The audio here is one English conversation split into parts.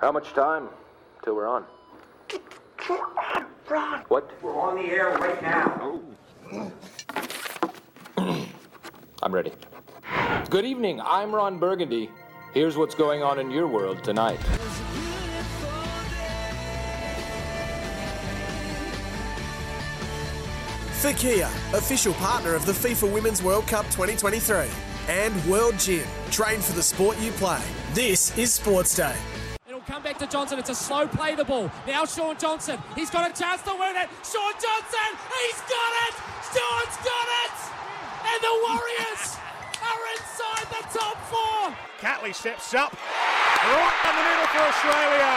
How much time till we're on? Ron, What? we're on the air right now. I'm ready. Good evening. I'm Ron Burgundy. Here's what's going on in your world tonight. Fakia, official partner of the FIFA Women's World Cup 2023. And World Gym, train for the sport you play. This is Sports Day. It'll come back to Johnson. It's a slow play the ball. Now Shaun Johnson. He's got a chance to win it. Shaun Johnson. He's got it. Shaun's got it. And the Warriors are inside the top four. Catley steps up, right down the middle for Australia.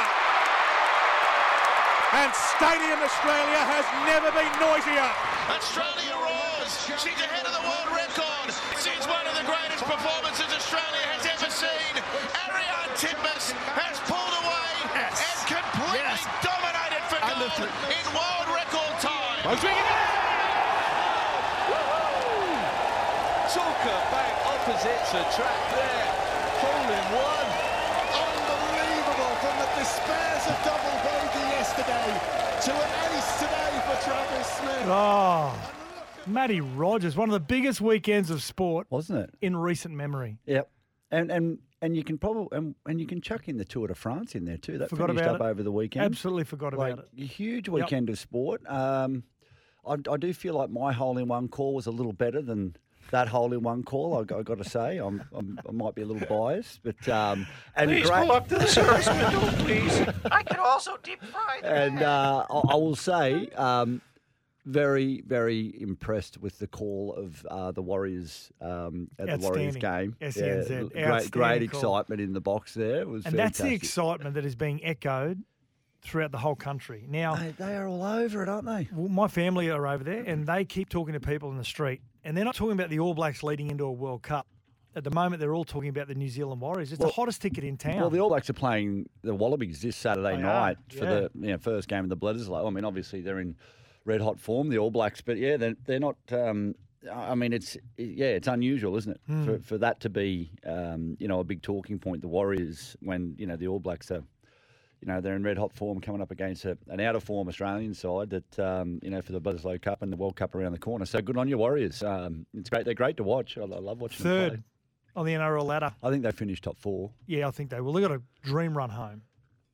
And Stadium Australia has never been noisier. Australia roars. She's ahead of the world record. She's one of the greatest performances Australia has ever seen. Ariarne Titmus has pulled away Yes. and completely Yes. dominated for And the gold th- in world record time. Talker back opposite to track there. Hole in one. Unbelievable from the despairs of double bogey yesterday to an ace today for Travis Smith. Oh, Matty Rogers, one of the biggest weekends of sport wasn't it? in recent memory. Yep. And and and you can probably and, and you can chuck in the Tour de France in there too. That Forgot finished about up it. over the weekend. Absolutely forgot like, about it. A huge weekend of sport. Um, I, I do feel like my hole in one call was a little better than that hole in one call. I, I got to say, I'm, I'm I might be a little biased, but um, and Please great, pull up to the service window, please. I can also deep fry and uh, I, I will say, um, very, very impressed with the call of uh, the Warriors um, at the Warriors game. SENZ, great, great call. excitement in the box there. It was And that's the excitement that is being echoed throughout the whole country. Now, They, they are all over it, aren't they? well, my family are over there and they keep talking to people in the street. And they're not talking about the All Blacks leading into a World Cup. At the moment, they're all talking about the New Zealand Warriors. It's Well- the hottest ticket in town. Well, the All Blacks are playing the Wallabies this Saturday They night are, for yeah. the you know, first game of the Bledisloe. I mean, obviously they're in red hot form, the All Blacks, but yeah, they're, they're not. Um, I mean, it's yeah, it's unusual, isn't it, Hmm. for, for that to be um, you know a big talking point. The Warriors, when you know the All Blacks are. You know they're in red hot form, coming up against a, an out of form Australian side that um, you know for the Bledisloe Cup and the World Cup around the corner. So good on your Warriors. Um, it's great. They're great to watch. I, I love watching. Third on the NRL ladder. I think they finished top four. Yeah, I think they will. They've got a dream run home.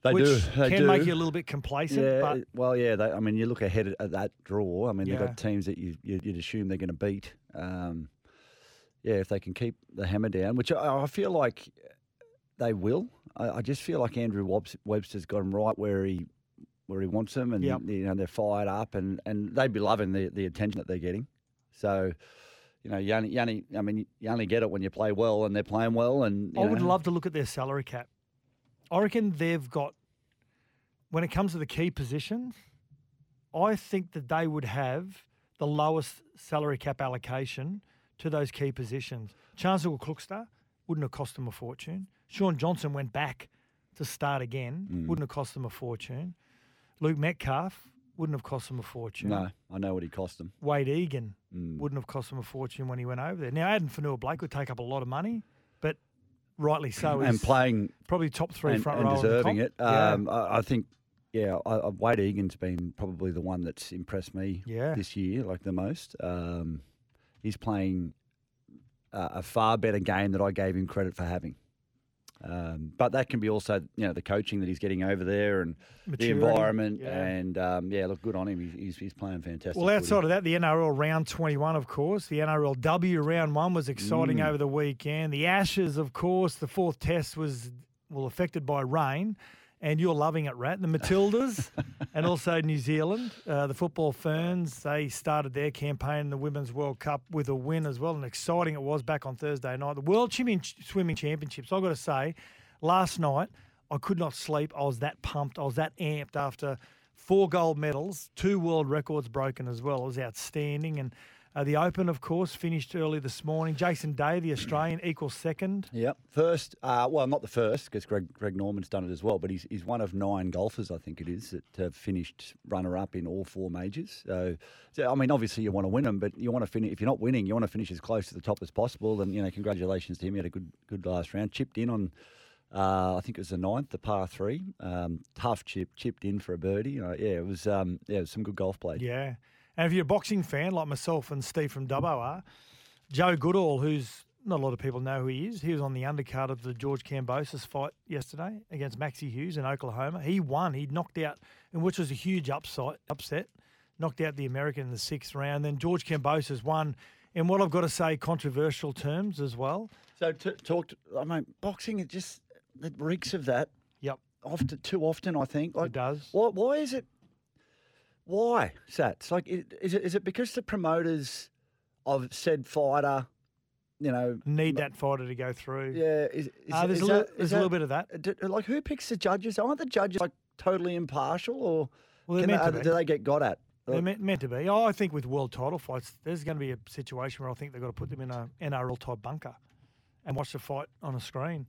They which do. They can do. make you a little bit complacent, Yeah, but well, yeah. They, I mean, you look ahead at, at that draw. I mean, they've got teams that you, you, you'd assume they're going to beat. Um, yeah, if they can keep the hammer down, which I, I feel like they will. I, I just feel like Andrew Webster's got them right where he where he wants them, and Yep. you know they're fired up, and, and they'd be loving the, the attention that they're getting. So, you know, you only, you only, I mean, you only get it when you play well, and they're playing well, and I would know. love to look at their salary cap. I reckon they've got, when it comes to the key positions, I think that they would have the lowest salary cap allocation to those key positions. Charnze Klokstad wouldn't have cost them a fortune. Shaun Johnson went back to start again, Mm. wouldn't have cost them a fortune. Luke Metcalf wouldn't have cost them a fortune. No, I know what he cost them. Wayde Egan Mm. wouldn't have cost them a fortune when he went over there. Now, Addin Fonua-Blake would take up a lot of money, rightly so. and playing probably top three and, front and row deserving it. Yeah. Um, I, I think, yeah, I, I, Wayde Egan's been probably the one that's impressed me Yeah. this year, like the most. Um, he's playing uh, a far better game that I gave him credit for having. Um, but that can be also, you know, the coaching that he's getting over there and Maturity, the environment. yeah. And um, yeah, look, good on him. He's, he's, playing fantastic. Well, outside of that, the NRL round 21, of course. The NRLW round one was exciting Mm. over the weekend. The Ashes, of course, the fourth test was well affected by rain. And you're loving it, Rat. The Matildas and also New Zealand, uh, the Football Ferns, they started their campaign in the Women's World Cup with a win as well. And exciting it was back on Thursday night. The World Swimming Championships, I've got to say, last night, I could not sleep. I was that pumped. I was that amped after four gold medals, two world records broken as well. It was outstanding. And uh, the Open, of course, finished early this morning. Jason Day, the Australian, equals second. Yep. First, uh, well, not the first because Greg, Greg Norman's done it as well, but he's, he's one of nine golfers, I think it is, that have finished runner up in all four majors. So, so, I mean, obviously you want to win them, but you want to finish, if you're not winning, you want to finish as close to the top as possible. And, you know, congratulations to him. He had a good, good last round. Chipped in on, uh, I think it was the ninth, the par three. Um, tough chip, chipped in for a birdie. You know, yeah, it was, um, yeah, it was some good golf play. Yeah. And if you're a boxing fan like myself and Steve from Dubbo are, Joe Goodall, who's not a lot of people know who he is, he was on the undercard of the George Kambosos fight yesterday against Maxie Hughes in Oklahoma. He won. He knocked out, and which was a huge upset. Upset, knocked out the American in the sixth round. Then George Kambosos won in what I've got to say controversial terms as well. So talk, to, I mean, boxing it just it reeks of that. Yep. Often, too often, I think. Like, it does. Why? Why is it? Why, Sats? Like, is it is it because the promoters of said fighter, you know, Need that fighter to go through. yeah, is, is, Uh, there's is a little- that- is there's a little bit of that. d- Like, who picks the judges? Aren't the judges like totally impartial, or Well, they're can meant they, be. do they get got at? They're meant, meant to be. Oh, I think with world title fights, there's going to be a situation where I think they've got to put them in a NRL type bunker and watch the fight on a screen.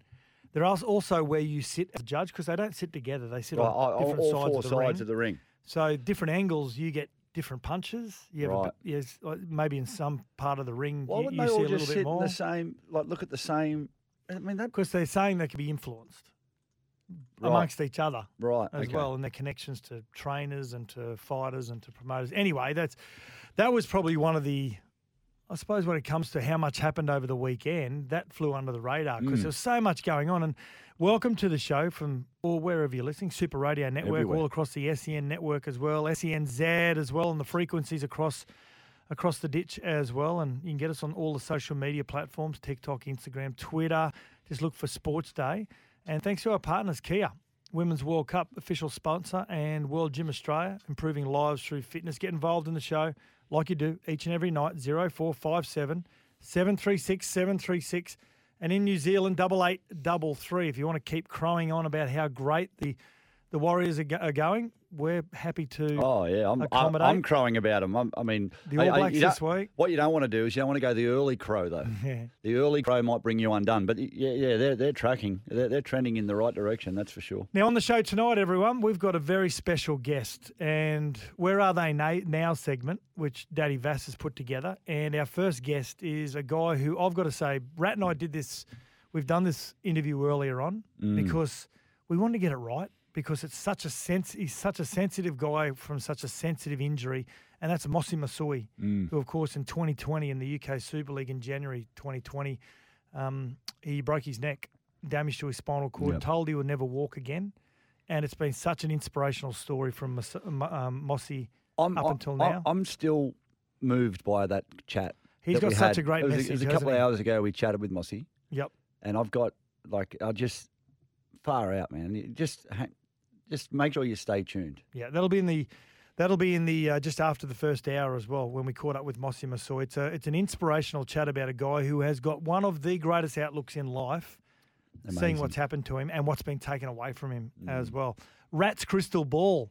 There are also where you sit as a judge because they don't sit together; they sit on all- different all sides, four of, the sides ring. of the ring. So different angles, you get different punches. You have Right. bit- yes, like maybe in some part of the ring, Why you, wouldn't you they see all a little just sit in the same, like look at the same? I mean, because they're saying they can be influenced Right. amongst each other. right as okay. well, and their connections to trainers and to fighters and to promoters. Anyway, that's that was probably one of the, I suppose, when it comes to how much happened over the weekend, that flew under the radar because Mm. there was so much going on. And welcome to the show from or wherever you're listening, Super Radio Network, Everywhere. all across the SEN network as well, SENZ as well, and the frequencies across. Across the ditch as well, and you can get us on all the social media platforms TikTok, Instagram, Twitter. Just look for Sports Day. And thanks to our partners, Kia, Women's World Cup official sponsor, and World Gym Australia, improving lives through fitness. Get involved in the show like you do each and every night, 0457 736 736. And in New Zealand, double eight double three. If you want to keep crowing on about how great the the Warriors are, go- are going, we're happy to Oh yeah, I'm, accommodate. I'm crowing about them. I'm, I mean, The All Blacks don't- this week. What you don't want to do is you don't want to go the early crow though. Yeah. The early crow might bring you undone, but yeah, yeah, they're they're tracking, they're, they're trending in the right direction. That's for sure. Now, on the show tonight, everyone, we've got a very special guest. And Where Are They Now segment, which Daddy Vass has put together. And our first guest is a guy who I've got to say, Rat and I did this, we've done this interview earlier on Mm. because we wanted to get it right because it's such a sense, he's such a sensitive guy from such a sensitive injury. And that's Mossy Masoe, Mm. who, of course, in 2020 in the UK Super League in January 2020, um, he broke his neck, damage to his spinal cord, Yep. told he would never walk again. And it's been such an inspirational story from Mas- um, Mossy I'm, up I'm- until now. I'm still moved by that chat. He's that got such had. a great it was, message, It was a couple of hours ago. We chatted with Mossy, Yep. and I've got like I just far out, man. Just just make sure you stay tuned. Yeah, that'll be in the that'll be in the uh, just after the first hour as well when we caught up with Mossy Masoe. It's a it's an inspirational chat about a guy who has got one of the greatest outlooks in life, seeing what's happened to him and what's been taken away from him Mm. as well. Rat's crystal ball.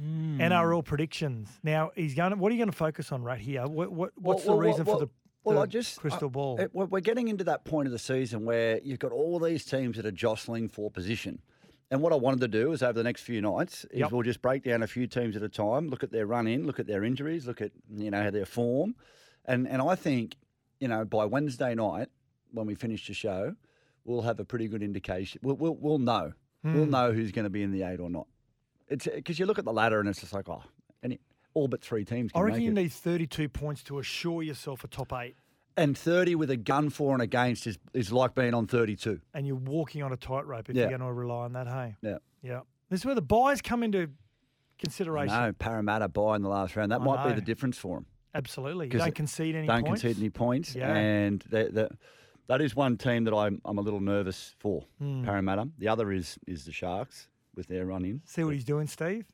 NRL predictions. Now he's going. To, what are you going to focus on, right Here, what, what what's Well, the well, reason well, for the, well, the I just crystal I- ball? it- we're we're getting into that point of the season where you've got all these teams that are jostling for position. And what I wanted to do is over the next few nights is Yep. we'll just break down a few teams at a time, look at their run in, look at their injuries, look at you know how their form, and and I think you know by Wednesday night when we finish the show, we'll have a pretty good indication. We'll we'll, we'll know we'll Hmm. know who's going to be in the eight or not. It's because you look at the ladder and it's just like oh, any all but three teams. I reckon you need 32 points to assure yourself a top eight, And 30 with a gun for and against is, is like being on 32. and you're walking on a tightrope if Yeah. you're going to rely on that. Hey, Yeah. yeah. This is where the buys come into consideration. know, Parramatta by in the last round. That I might be the difference for them. Absolutely, you don't concede any Don't points. concede any points. Yeah. And they they that is one team that I'm, I'm a little nervous for, Hmm. Parramatta. The other is is the Sharks with their run in. See what he's doing, Steve.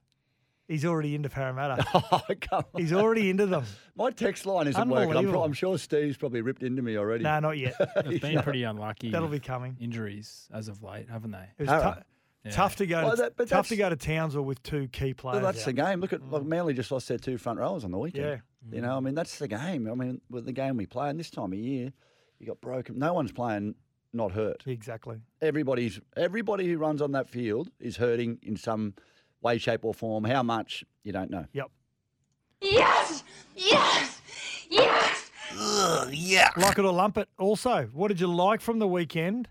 He's already into Parramatta. Oh, come on. He's already into them. My text line isn't working. I'm, pro- I'm sure Steve's probably ripped into me already. No, not yet. They've been pretty unlucky. That'll be coming. Injuries as of late, haven't they? It was Para. tou- Yeah. tough to go. Well, to, that- tough to go to Townsville with two key players. Well, that's the game. Look at like mm. Manly just lost their two front rowers on the weekend. Yeah. You know, I mean, that's the game. I mean, with the game we play, and this time of year, you got broken. No one's playing not hurt. Exactly. Everybody's everybody who runs on that field is hurting in some way, shape, or form. How much you don't know. Yep. Yes! Yes! Yes! yeah. Like it or lump it. Also, what did you like from the weekend?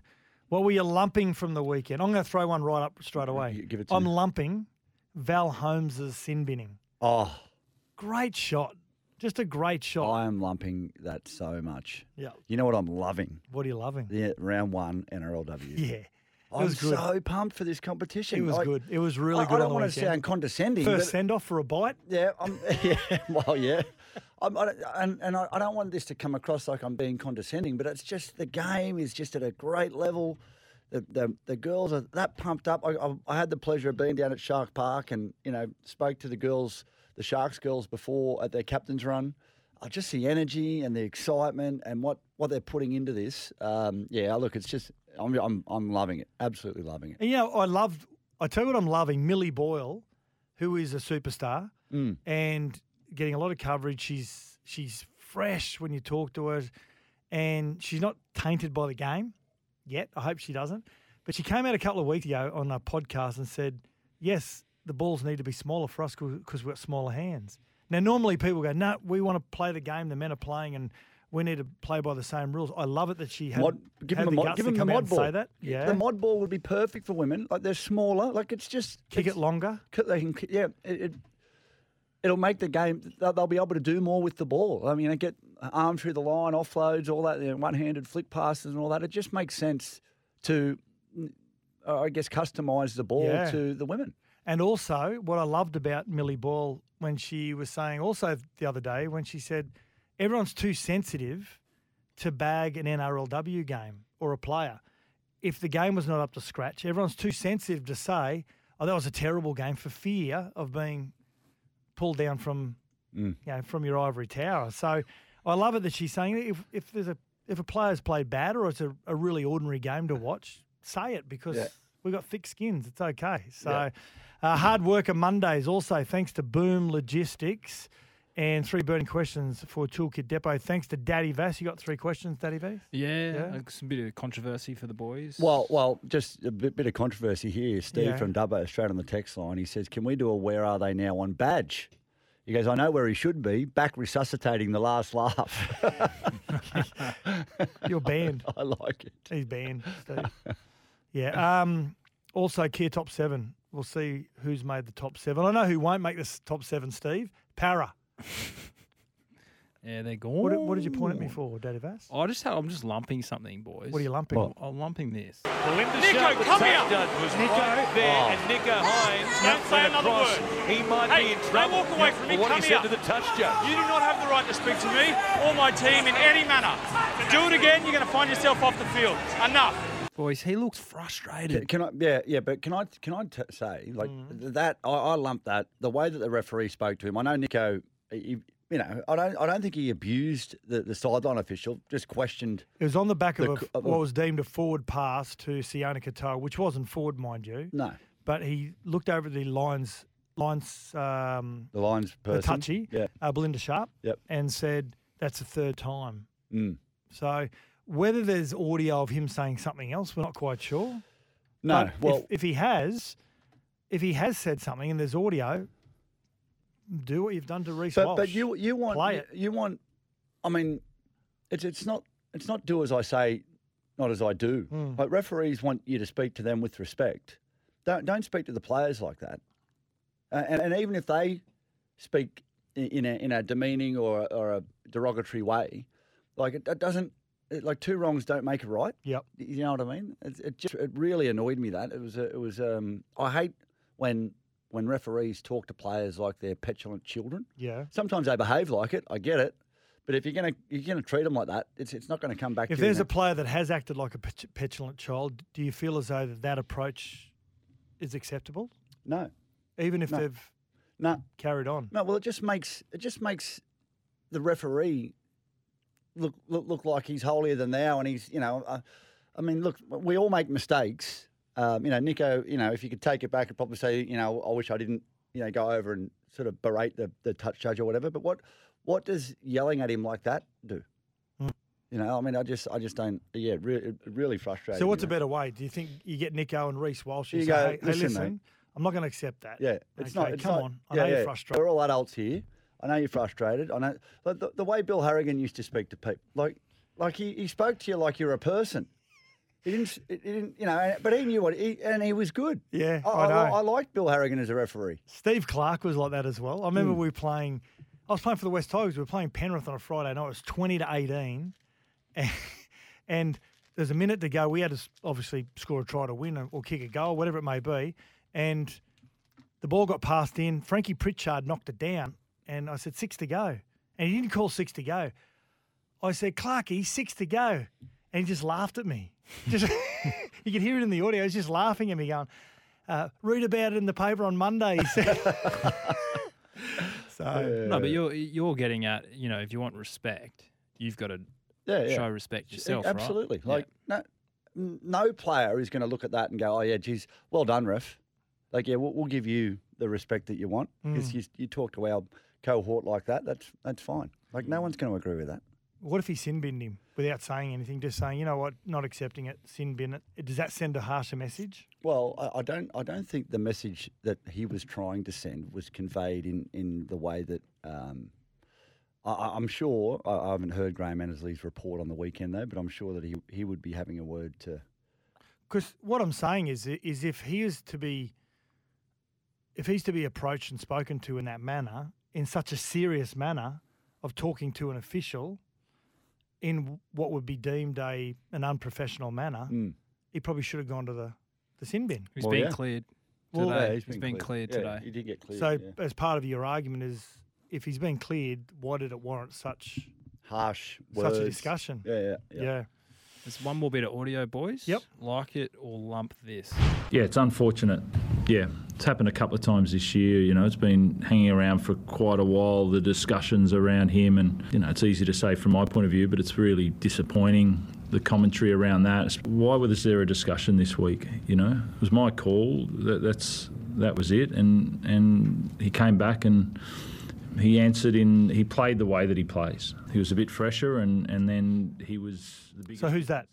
What were you lumping from the weekend? I'm going to throw one right up straight away. give it to I'm me. lumping Val Holmes's sin binning. Oh, Great shot. Just a great shot. I am lumping that so much. Yeah. You know what I'm loving? What are you loving? The round one NRLW. Yeah. I'm was good. so pumped for this competition. It was Like, good. It was really I, good I don't want to weekend. sound condescending. First send off for a bite. Yeah, I'm, yeah. Well, yeah. I'm, I, don't- and and I, I don't want this to come across like I'm being condescending, but it's just the game is just at a great level. The the, the girls are that pumped up. I, I, I had the pleasure of being down at Shark Park and you know spoke to the girls, the Sharks girls before at their captain's run. I just the energy and the excitement and what, what they're putting into this. Um, yeah, look, it's just I'm, I'm I'm loving it. Absolutely loving it. And you know, I loved. I tell you what, I'm loving Millie Boyle, who is a superstar Mm. and getting a lot of coverage. She's she's fresh when you talk to her, and she's not tainted by the game yet. I hope she doesn't. But she came out a couple of weeks ago on a podcast and said, "Yes, the balls need to be smaller for us because we've got smaller hands." Now, normally people go, "No, we want to play the game the men are playing, and we need to play by the same rules." I love it that she had, Mod, give had them the mod, guts give to them the come out mod and say that. Yeah, the mod ball would be perfect for women. Like they're smaller. Like it's just kick it's, it longer. They can, yeah, it, it it'll make the game. They'll, be able to do more with the ball. I mean, they get arm through the line, offloads, all that, you know, one-handed flick passes, and all that. It just makes sense to, I guess, customise the ball Yeah. to the women. And also, what I loved about Millie Boyle when she was saying, also the other day, when she said, everyone's too sensitive to bag an NRLW game or a player. If the game was not up to scratch, everyone's too sensitive to say, oh, that was a terrible game for fear of being pulled down from, Mm. you know, from your ivory tower. So I love it that she's saying if, if there's a if a player's played bad or it's a, a really ordinary game to watch, say it because Yeah. we've got thick skins. It's okay. So Yeah. Uh, hard worker Mondays also thanks to Boom Logistics and three burning questions for Toolkit Depot. Thanks to Daddy Vass. You got three questions, Daddy Vass? Yeah, Yeah. it's a bit of controversy for the boys. Well, well, just a bit, bit of controversy here. Steve Yeah. from Dubbo, straight on the text line, he says, "Can we do a Where Are They Now on badge?" He goes, "I know where he should be, back resuscitating the last laugh." You're banned. I like it. He's banned, Steve. yeah. Um, also, Kia Top 7. We'll see who's made the top seven. I know who won't make this top seven, Steve. Para. yeah, they're gone. What, did- what did you point at me for, Daddy Vass? I just, I'm just lumping something, boys. What are you lumping? I'm, I'm lumping this. Belinda Nicho, Sharp, come here. judge, was Nicho. right there, Oh. and Nicho Hynes Don't say let another across. word. He might Hey, be in trouble. don't walk away from me. for what Come he said to the touch judge. You do not have the right to speak to me or my team in any manner. Do it again, you're going to find yourself off the field. Enough. Boys, he looks frustrated. Can, can I? Yeah, yeah. But can I? Can I t- say like that? I, I lump that the way that the referee spoke to him. I know Nicho. He, you know, I don't. I don't think he abused the, the sideline official. Just questioned. It was on the back of The of a- what was deemed a forward pass to Sione Katoa, which wasn't forward, mind you. No, But he looked over the lines, lines, um, the lines person, the touchy, Yeah. uh, Belinda Sharp, Yep. and said that's the third time. Mm. So whether there's audio of him saying something else, we're not quite sure. No. But well, if, if he has, if he has said something and there's audio, do what you've done to Reece but, Walsh. but you you want Play you, it. you want. I mean, it's it's not it's not do as I say, not as I do. Mm. Like referees want you to speak to them with respect. Don't don't speak to the players like that. Uh, and, and even if they speak in a in a demeaning or or a derogatory way, like it, it doesn't. Like two wrongs don't make a right. Yep. You know what I mean? It, it just it really annoyed me that it was a, it was um I hate when when referees talk to players like they're petulant children. Yeah. Sometimes they behave like it. I get it, but if you're gonna you're gonna treat them like that, it's it's not going to come back. If to there's a player that has acted like a petulant child, do you feel as though that, that approach is acceptable? no, Even if No. they've No, carried on. No, well, it just makes it just makes the referee look look, look like he's holier than thou, and he's you know, uh, I mean, look, we all make mistakes. Um, you know, Nicho, you know, if you could take it back and probably say, you know, I wish I didn't, you know, go over and sort of berate the, the touch judge or whatever. But what what does yelling at him like that do? Hmm. You know, I mean, I just I just don't. Yeah, really, really frustrating. So what's a know. better way? Do you think you get Nicho and Reece Walsh? and You say, go, hey, hey, "Listen, listen. I'm not going to accept that. Yeah, it's Okay, not. It's come not- on. I yeah, know you're yeah. frustrated. We're all adults here. I know you're frustrated. I know the, the way Bill Harrigan used to speak to people, like, like he, he spoke to you like you're a person. He didn't, he didn't, you know. But he knew what, he, and he was good. Yeah, I, I know. I, I liked Bill Harrigan as a referee. Steve Clark was like that as well. I remember Hmm. we were playing. I was playing for the West Tigers. We were playing Penrith on a Friday night. It was twenty to eighteen, and, and there's a minute to go. We had to obviously score a try to win or kick a goal, whatever it may be, and the ball got passed in. Frankie Pritchard knocked it down, and I said six to go, and he didn't call six to go. I said Clarky, six to go, and he just laughed at me. Just you could hear it in the audio. He's just laughing at me, going, uh, "Read about it in the paper on Monday." He said. so No, but you're you're getting at you know if you want respect, you've got to Yeah, yeah. show respect yourself, right? Absolutely. Yeah. Like, no, n- no player is going to look at that and go, "Oh yeah, geez, well done, ref." Like, yeah, we'll, we'll give you the respect that you want because Mm. you, you talk to our cohort like that. That's that's fine. Like, no one's going to agree with that. What if he sin binned him without saying anything? Just saying, you know what, not accepting it, sin bin it. Does that send a harsher message? Well, I, I don't. I don't think the message that he was trying to send was conveyed in, in the way that. Um, I- I'm sure. I, I haven't heard Graham Annesley's report on the weekend though, but I'm sure that he he would be having a word to. Because what I'm saying is, is if he is to be, if he's to be approached and spoken to in that manner, in such a serious manner of talking to an official, in what would be deemed a an unprofessional manner, Mm. he probably should have gone to the, the sin bin. He's been cleared today. Well, he's been, cleared, Yeah, today. he did get cleared. So, yeah. as part of your argument is, if he's been cleared, why did it warrant such harsh such words. a discussion? Yeah, yeah, yeah. Yeah. There's one more bit of audio, boys. Yep. Like it or lump this. Yeah, it's unfortunate. Yeah, it's happened a couple of times this year. You know, it's been hanging around for quite a while. The discussions around him, and you know, it's easy to say from my point of view, but it's really disappointing. The commentary around that. Why was there a discussion this week? You know, it was my call. That, that's that was it. And and he came back and he answered in. He played the way that he plays. He was a bit fresher, and and then he was the biggest. So who's that?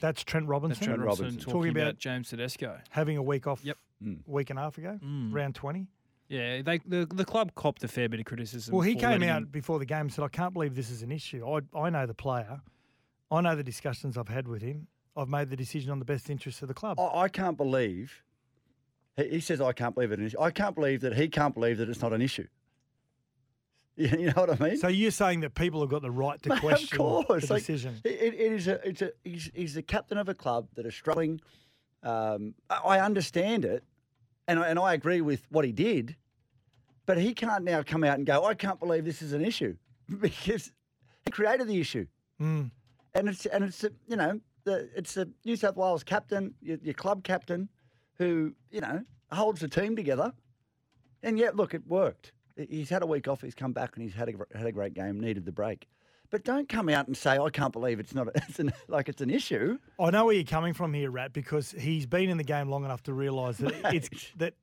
That's Trent Robinson. That's Trent Robinson talking, about, James Tedesco. having a week off. Yep. Mm. Week and a half ago, round twenty. Yeah, they the, the club copped a fair bit of criticism. Well, he came letting out him- before the game and said, "I can't believe this is an issue. I I know the player. I know the discussions I've had with him. I've made the decision on the best interests of the club." I, I can't believe. He, he says, "I can't believe it." I can't believe that he can't believe that it's not an issue. You know what I mean? So you're saying that people have got the right to Mate, question of course. the Like, decision? It, it is a, it's a, he's, he's the captain of a club that is struggling. Um, I I understand it, and I, and I agree with what he did, but he can't now come out and go, "I can't believe this is an issue," because he created the issue, Mm. and it's and it's a, you know the, it's the New South Wales captain, your, your club captain, who you know holds the team together, and yet look, it worked. He- He's had a week off. He's come back and he's had a, had a great game. Needed the break, but don't come out and say, "I can't believe it's not it's an, like it's an issue." I know where you're coming from here, Rat, because he's been in the game long enough to realise that it's that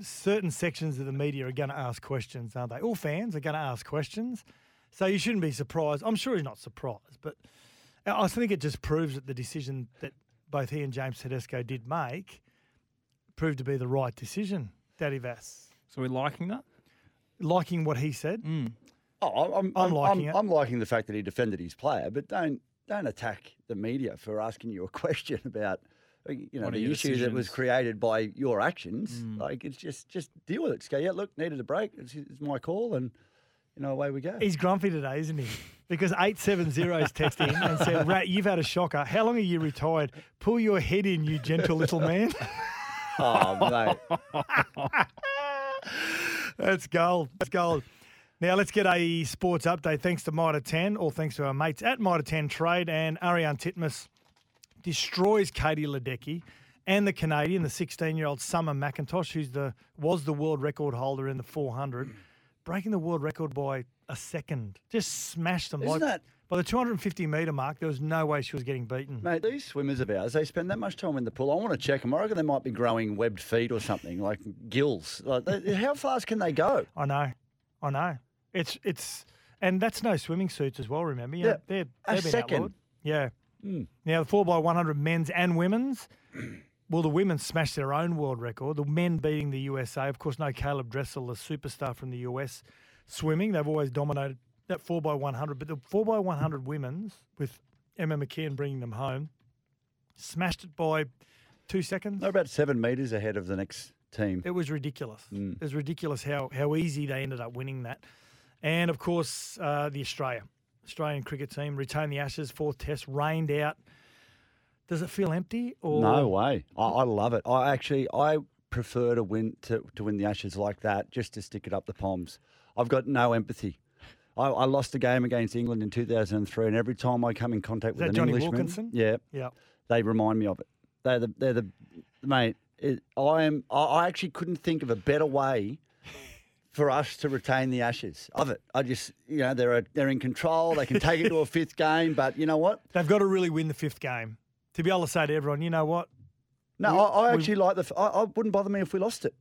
certain sections of the media are going to ask questions, aren't they? All fans are going to ask questions, so you shouldn't be surprised. I'm sure he's not surprised, but I think it just proves that the decision that both he and James Tedesco did make proved to be the right decision. Daddy Vass. So we're liking that? Liking what he said. Oh, I'm, I'm liking I'm, it. I'm liking the fact that he defended his player, but don't don't attack the media for asking you a question about you know What the issue that was created by your actions. Like it's just just deal with it. Just go, yeah, look, needed a break. It's, it's my call, and you know away we go. He's grumpy today, isn't he? Because 870's texted in and said, Rat, you've had a shocker. How long are you retired? Pull your head in, you gentle little man. oh, mate. That's gold. That's gold. Now let's get a sports update. Thanks to Mitre 10, all thanks to our mates at Mitre 10 Trade and Ariarne Titmus destroys Katie Ledecky and the Canadian, the 16-year-old Summer McIntosh, who's the was the world record holder in the 400, breaking the world record by a second. Just smashed them. Isn't like, that- by the 250 metre mark, there was no way she was getting beaten. Mate, these swimmers of ours, they spend that much time in the pool. I want to check them. I reckon they might be growing webbed feet or something, like gills. Like, they, how fast can they go? I know, I know. It's it's and that's no swimming suits as well. Remember, you Yeah, know, they're they've been second. outlawed. Yeah. Mm. Now the four x one hundred men's and women's. Well, the women smashed their own world record. The men beating the USA. Of course, no Caeleb Dressel, the superstar from the US swimming. They've always dominated that four x one hundred. But the four x one hundred women's with Emma McKeon bringing them home, smashed it by two seconds. They're about seven metres ahead of the next team. It was ridiculous. Mm. It was ridiculous how, how easy they ended up winning that. And of course, uh, the Australia, Australian cricket team retained the Ashes, fourth test, rained out. Does it feel empty? Or No way. I, I love it. I actually I prefer to win to, to win the Ashes like that, just to stick it up the palms. I've got no empathy. I, I lost a game against England in 2003, and every time I come in contact Is with an Johnny Englishman, Wilkinson? yeah, Yeah. they remind me of it. They're the they're the mate. It, I am. I, I actually couldn't think of a better way for us to retain the Ashes of it. I just you know they're a, they're in control. They can take it to a fifth game, but you know what? They've got to really win the fifth game to be able to say to everyone, you know what? No, We- I, I we- actually like the. I, I wouldn't bother me if we lost it,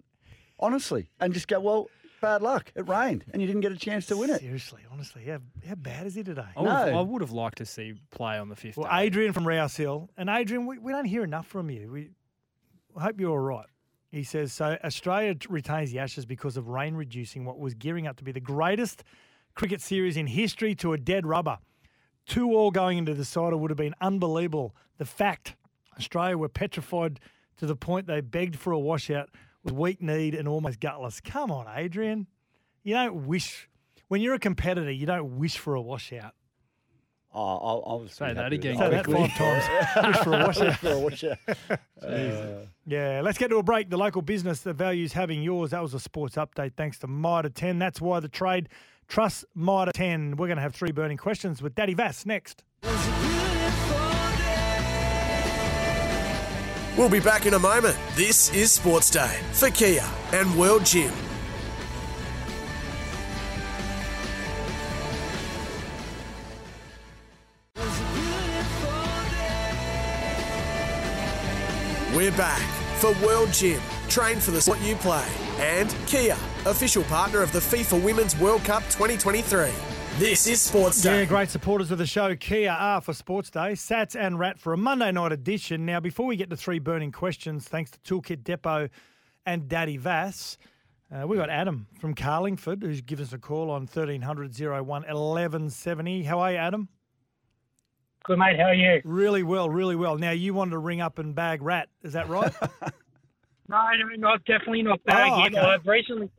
honestly, and just go. Well, bad luck. It rained, and you didn't get a chance to win it. Seriously, honestly, how, how bad is he today? I would, have, I would have liked to see play on the fifth. Well, day. Adrian from Rouse Hill. And Adrian, we, we don't hear enough from you. We I hope you're all right. He says so. Australia t- retains the Ashes because of rain reducing what was gearing up to be the greatest cricket series in history to a dead rubber. Two all going into the decider would have been unbelievable. The fact Australia were petrified to the point they begged for a washout with weak need and almost gutless. Come on, Adrian. You don't wish when you're a competitor. You don't wish for a washout. Oh, I'll, I'll Say that again Say that quickly. five times. Wish for a washout. For a washout. Jesus. Yeah, let's get to a break. The local business that values having yours. That was a sports update thanks to Mitre 10. That's why the trade trusts Mitre 10. We're going to have three burning questions with Daddy Vass next. We'll be back in a moment. This is Sports Day for Kia and World Gym. We're back for World Gym. Train for the sport you play. And Kia, official partner of the FIFA Women's World Cup 2023. This is Sports Day. Yeah, great supporters of the show. Kia are for Sports Day, Sats and Rat for a Monday night edition. Now, before we get to three burning questions, thanks to Toolkit Depot and Daddy Vass, uh, we got Adam from Carlingford who's given us a call on 1300 01 1170. How are you, Adam? Good, mate. How are you? Really well, really well. Now, you wanted to ring up and bag Rat, is that right? No, no, not definitely not bag Oh, him. okay. I've recently,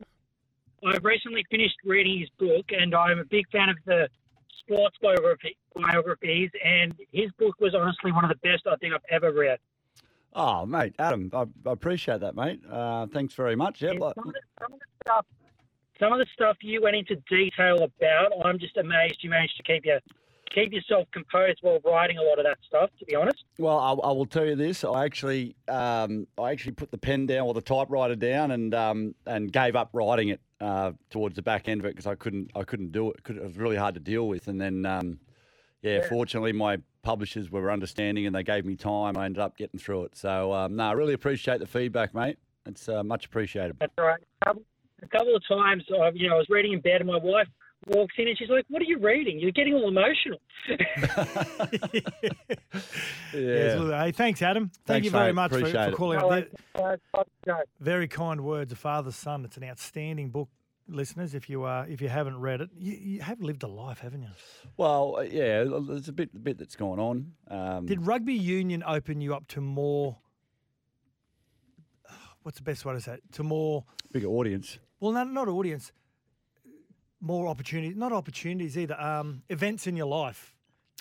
I've recently finished reading his book, and I'm a big fan of the sports biography, biographies. And his book was honestly one of the best I think I've ever read. Oh, mate, Adam, I, I appreciate that, mate. Uh, thanks very much. Like- some, of the, some of the stuff, some of the stuff you went into detail about, I'm just amazed you managed to keep your keep yourself composed while writing a lot of that stuff. To be honest. Well, I, I will tell you this. I actually, um, I actually put the pen down or the typewriter down and um, and gave up writing it uh, towards the back end of it because I couldn't, I couldn't do it. Could, it was really hard to deal with. And then, um, yeah, Yeah. fortunately, my publishers were understanding and they gave me time. I ended up getting through it. So, um, no, I really appreciate the feedback, mate. It's uh, much appreciated. That's all right. A couple, a couple of times, uh, you know, I was reading in bed, and my wife walks in, and she's like, "What are you reading? You're getting all emotional." Yes, well, hey, thanks, Adam. Thank Thanks, you very mate. much for, for calling No, up. no. Very kind words, A Father's Son. It's an outstanding book, listeners. If you are if you haven't read it, you, you have lived a life, haven't you? Well, uh, yeah, there's a bit, a bit that's gone on. Um, Did rugby union open you up to more? What's the best way to say it? To more? bigger audience? Well, not not audience. More opportunities, not opportunities either. Um, events in your life.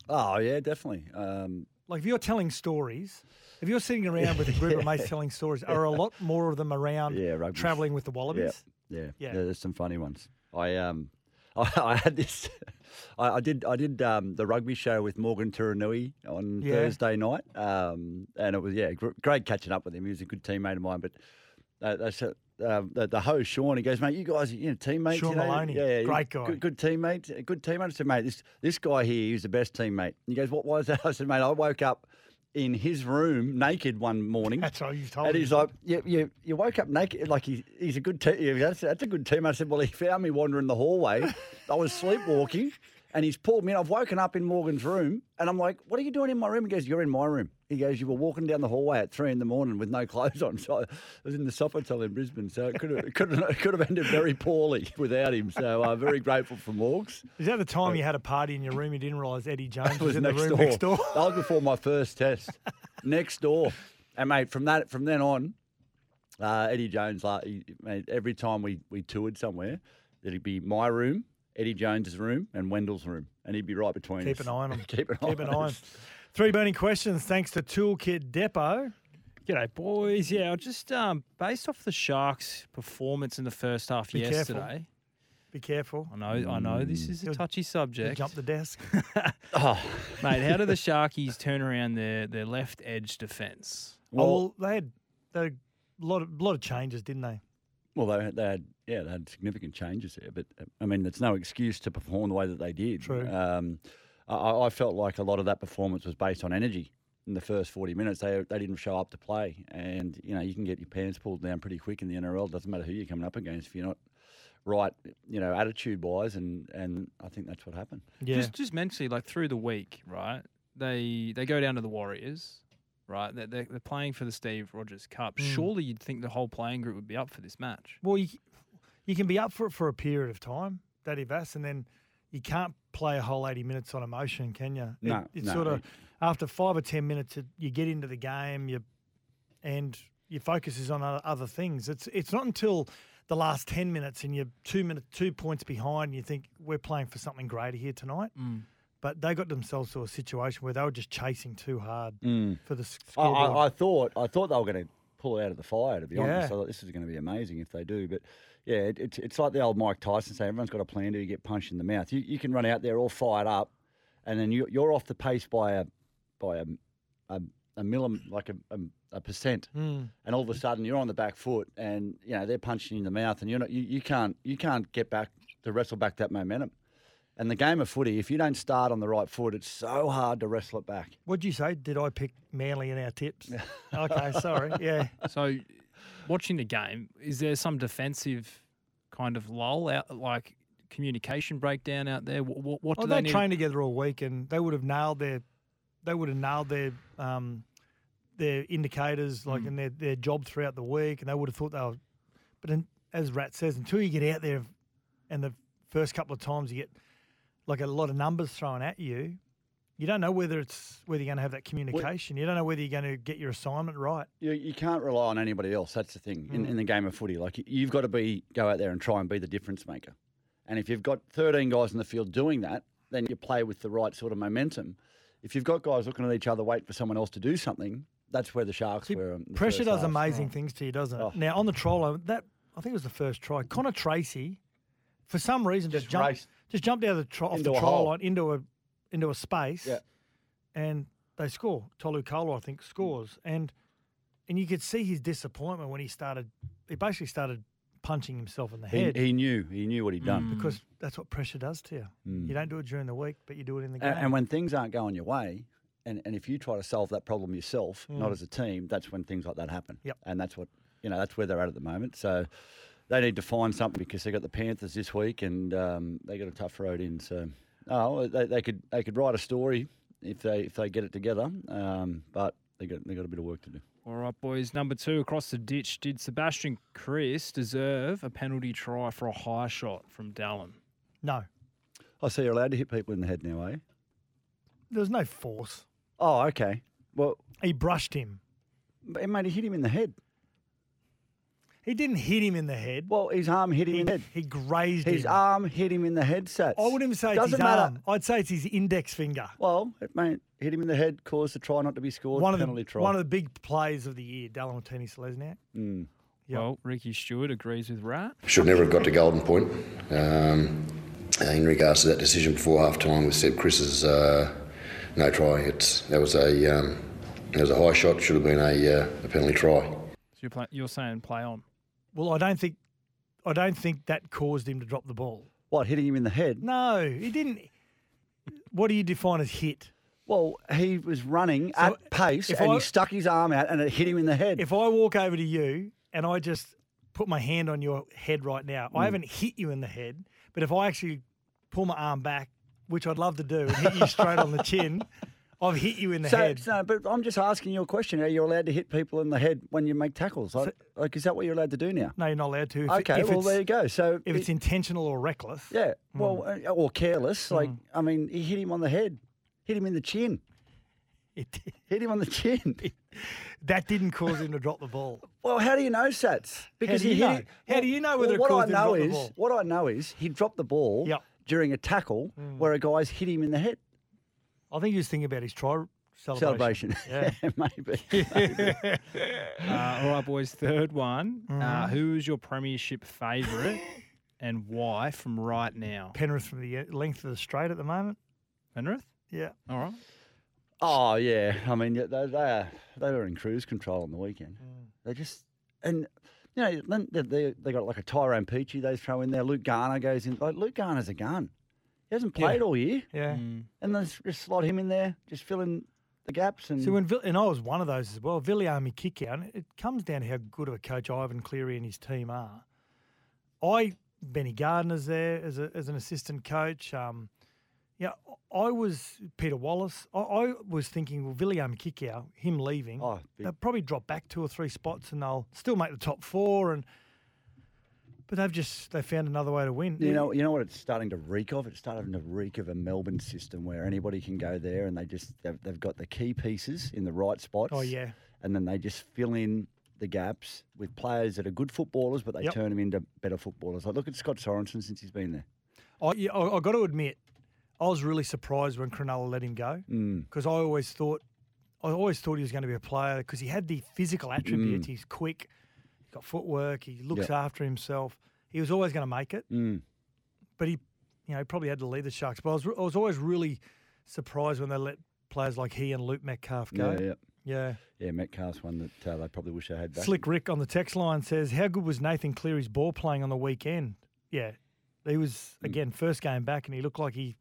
Oh yeah, definitely. Um, Like if you're telling stories, if you're sitting around with a group of mates telling stories, are a lot more of them around Yeah, traveling with the Wallabies? Yeah, yeah, Yeah. yeah. There's some funny ones. I um, I, I had this. I, I did. I did um, the rugby show with Morgan Turinui on Yeah. Thursday night, um, and it was yeah gr- great catching up with him. He was a good teammate of mine. But uh, that's uh, the, the host Sean. He goes, mate, you guys, you know, teammates. Sean you know? Maloney, yeah, yeah, great guy. good, good teammate, good teammate. I said, mate, this this guy here, he's the best teammate. He goes, what was that? I said, mate, I woke up in his room naked one morning. That's right, you told And me. he's like, you, you, you woke up naked, like he, he's a good team. That's, that's a good team. I said, well, he found me wandering the hallway. I was sleepwalking, and he's pulled me in. I've woken up in Morgan's room, and I'm like, what are you doing in my room? He goes, you're in my room. He goes, you were walking down the hallway at three in the morning with no clothes on. So I was in the Sofitel in Brisbane. So it could have, it could have, it could have ended very poorly without him. So I'm very grateful for Morgs. Is that the time you had a party in your room? You didn't realise Eddie Jones was, in the next room door. next door. That was before my first test. next door, and mate, from that from then on, uh, Eddie Jones, like, he, mate, every time we we toured somewhere, it'd be my room, Eddie Jones's room, and Wendell's room, and he'd be right between Keep us. an eye on him. Keep an eye Keep an on eye. Three burning questions thanks to Toolkit Depot. G'day, boys. Yeah, I just um, based off the Sharks' performance in the first half Be careful. yesterday. Be careful. I know, I know, this is a You'll- touchy subject. Jump the desk. Oh, Mate, how do the Sharkies turn around their, their left edge defence? oh, well, they had, they had a lot of, lot of changes, didn't they? Well, they, they had yeah, they had significant changes there, but uh, I mean, it's no excuse to perform the way that they did. True. Um, I, I felt like a lot of that performance was based on energy. In the first forty minutes, they they didn't show up to play, and you know you can get your pants pulled down pretty quick in the NRL. It Doesn't matter who you're coming up against if you're not right, you know, attitude wise, and and I think that's what happened. Just, just mentally, like through the week, right? They they go down to the Warriors, right? They're, they're, they're playing for the Steve Rogers Cup. Mm. Surely you'd think the whole playing group would be up for this match. Well, you, you can be up for it for a period of time, Daddy Vass, and then you can't play a whole 80 minutes on emotion, can you? No, it, it's no. sort of after five or 10 minutes, it, you get into the game, you and your focus is on other, other things. It's it's not until the last 10 minutes and you're two minutes, two points behind, and you think we're playing for something greater here tonight. Mm. But they got themselves to a situation where they were just chasing too hard Mm. for the s- I, scoreboard. I, I thought I thought they were going to pull it out of the fire. To be honest, Yeah. I thought this is going to be amazing if they do. But yeah, it, it's it's like the old Mike Tyson saying, everyone's got a plan. to get punched in the mouth? You, you can run out there all fired up, and then you, you're off the pace by a by a a, a millim like a, a, a percent, Mm. and all of a sudden you're on the back foot, and you know they're punching you in the mouth, and you're not you, you can't you can't get back to wrestle back that momentum. And the game of footy, if you don't start on the right foot, it's so hard to wrestle it back. What'd you say? Did I pick Manly in our tips? okay, sorry. Yeah. So, watching the game, is there some defensive kind of lull out, like communication breakdown out there? What, what do Oh, they they need? together all week, and they would have nailed their, they would have nailed their, um, their indicators like in their, their job throughout the week, and they would have thought they were. But in, as Rat says, until you get out there, and the first couple of times you get like a lot of numbers thrown at you, you don't know whether it's whether you're going to have that communication. you don't know whether you're going to get your assignment right. You, you can't rely on anybody else. That's the thing in, Mm. in the game of footy. Like you- you've got to be go out there and try and be the difference maker. And if you've got 13 guys in the field doing that, then you play with the right sort of momentum. If you've got guys looking at each other, waiting for someone else to do something, that's where the Sharks were. the Pressure does half. amazing things to you, doesn't it? Oh. Now on the trial line, that I think it was the first try. Connor Tracey, for some reason, just, Just jumped, raced just jumped out of the tri- off the a trial line into a into a space, Yeah. and they score. Tolu Koula, I think, scores, and and you could see his disappointment when he started. He basically started punching himself in the He, head he knew. He knew what he'd done. because that's what pressure does to you. Mm. You don't do it during the week, but you do it in the game. And, and when things aren't going your way, and, and if you try to solve that problem yourself, not Mm. as a team, that's when things like that happen. Yep. And that's what you know. That's where they're at at the moment. So they need to find something because they got the Panthers this week, and um, they got a tough road in. So oh, they, they could they could write a story if they if they get it together. Um, but they got they got a bit of work to do. All right, boys. Number two across the ditch. Did Sebastian Kris deserve a penalty try for a high shot from Dallin? no, I see you're allowed to hit people in the head now, eh? there was no force. Oh, okay. Well, He brushed him. but mate, he hit him in the head. He didn't hit him in the head. Well, his arm hit him in the head. He grazed His him. arm hit him in the head, Sats. I wouldn't even say it's Doesn't his matter. arm. I'd say it's his index finger. Well, it may hit him in the head, caused the try not to be scored. One of penalty the try. one of the big plays of the year, Dallin Watene-Zelezniak. Mm. Well, Ricky Stuart agrees with Rat. Should never have got to Golden Point. Um, uh, in regards to that decision before half time with Seb Kris's uh, no try. It's that was a um, that was a high shot. Should have been a, uh, a penalty try. So you're, play, you're saying play on. Well, I don't think, I don't think that caused him to drop the ball. What hitting him in the head? No, he didn't. What do you define as hit? Well, he was running at pace and I- he stuck his arm out and it hit him in the head. If I walk over to you and I just put my hand on your head right now, I Mm. haven't hit you in the head, but if I actually pull my arm back, which I'd love to do, and hit you straight on the chin, I've hit you in the so, head. no, but I'm just asking you a question. Are you allowed to hit people in the head when you make tackles? Like, like is that what you're allowed to do now? No, you're not allowed to. If, okay, if well there you go. So if it's intentional or reckless, yeah, well, uh, or careless. Like Mm. I mean, he hit him on the head, hit him in the chin. It hit him on the chin. that didn't cause him to drop the ball. Well, how do you know, Sats? Because he hit know? it- How do you know whether it what I him to know is ball? what I know is he dropped the ball during a tackle Mm. where a guy's hit him in the head. I think he was thinking about his try celebration. Celebration. Yeah. maybe. Uh, all right, boys. Third one. Uh, Mhm. who is your premiership favourite and why from right now? Penrith from the uh, length of the straight at the moment. Penrith? Yeah. All right. Oh yeah, I mean they they, are, they were in cruise control on the weekend. Mm. They just and you know they, they they got like a Tyrone Peachey they throw in there. Luke Garner goes in. Like Luke Garner's a gun. He hasn't Yeah. played all year. Yeah. Mm. And then just slot him in there, just fill in the gaps and See, when Vill- and I was one of those as well. Viliame Kikau. and It comes down to how good of a coach Ivan Cleary and his team are. I Benny Gardner's there as a, as an assistant coach. Um, yeah, I was Peter Wallace. I, I was thinking, well, Villiamy kick him leaving, Oh, they'll probably drop back two or three spots and they'll still make the top four. And but they've just they found another way to win. You know, you know what it's starting to reek of. It's starting to reek of a Melbourne system where anybody can go there and they just they've, they've got the key pieces in the right spots. Oh, yeah. and then they just fill in the gaps with players that are good footballers, but they Yep. turn them into better footballers. Like look at Scott Sorensen since he's been there. I, yeah, I, I got to admit, I was really surprised when Cronulla let him go Mm. because I always thought, I always thought he was going to be a player because he had the physical attributes. Mm. He's quick, got footwork, he looks after himself. He was always going to make it, Mm. but he, you know, he probably had to lead the Sharks. But I was, I was always really surprised when they let players like he and Luke Metcalf go. Yeah, yeah. Yeah. Yeah, Metcalf's one that uh, they probably wish they had back. Slick Rick on the text line says, "How good was Nathan Cleary's ball playing on the weekend?" Yeah, he was Mm. again first game back, and he looked like he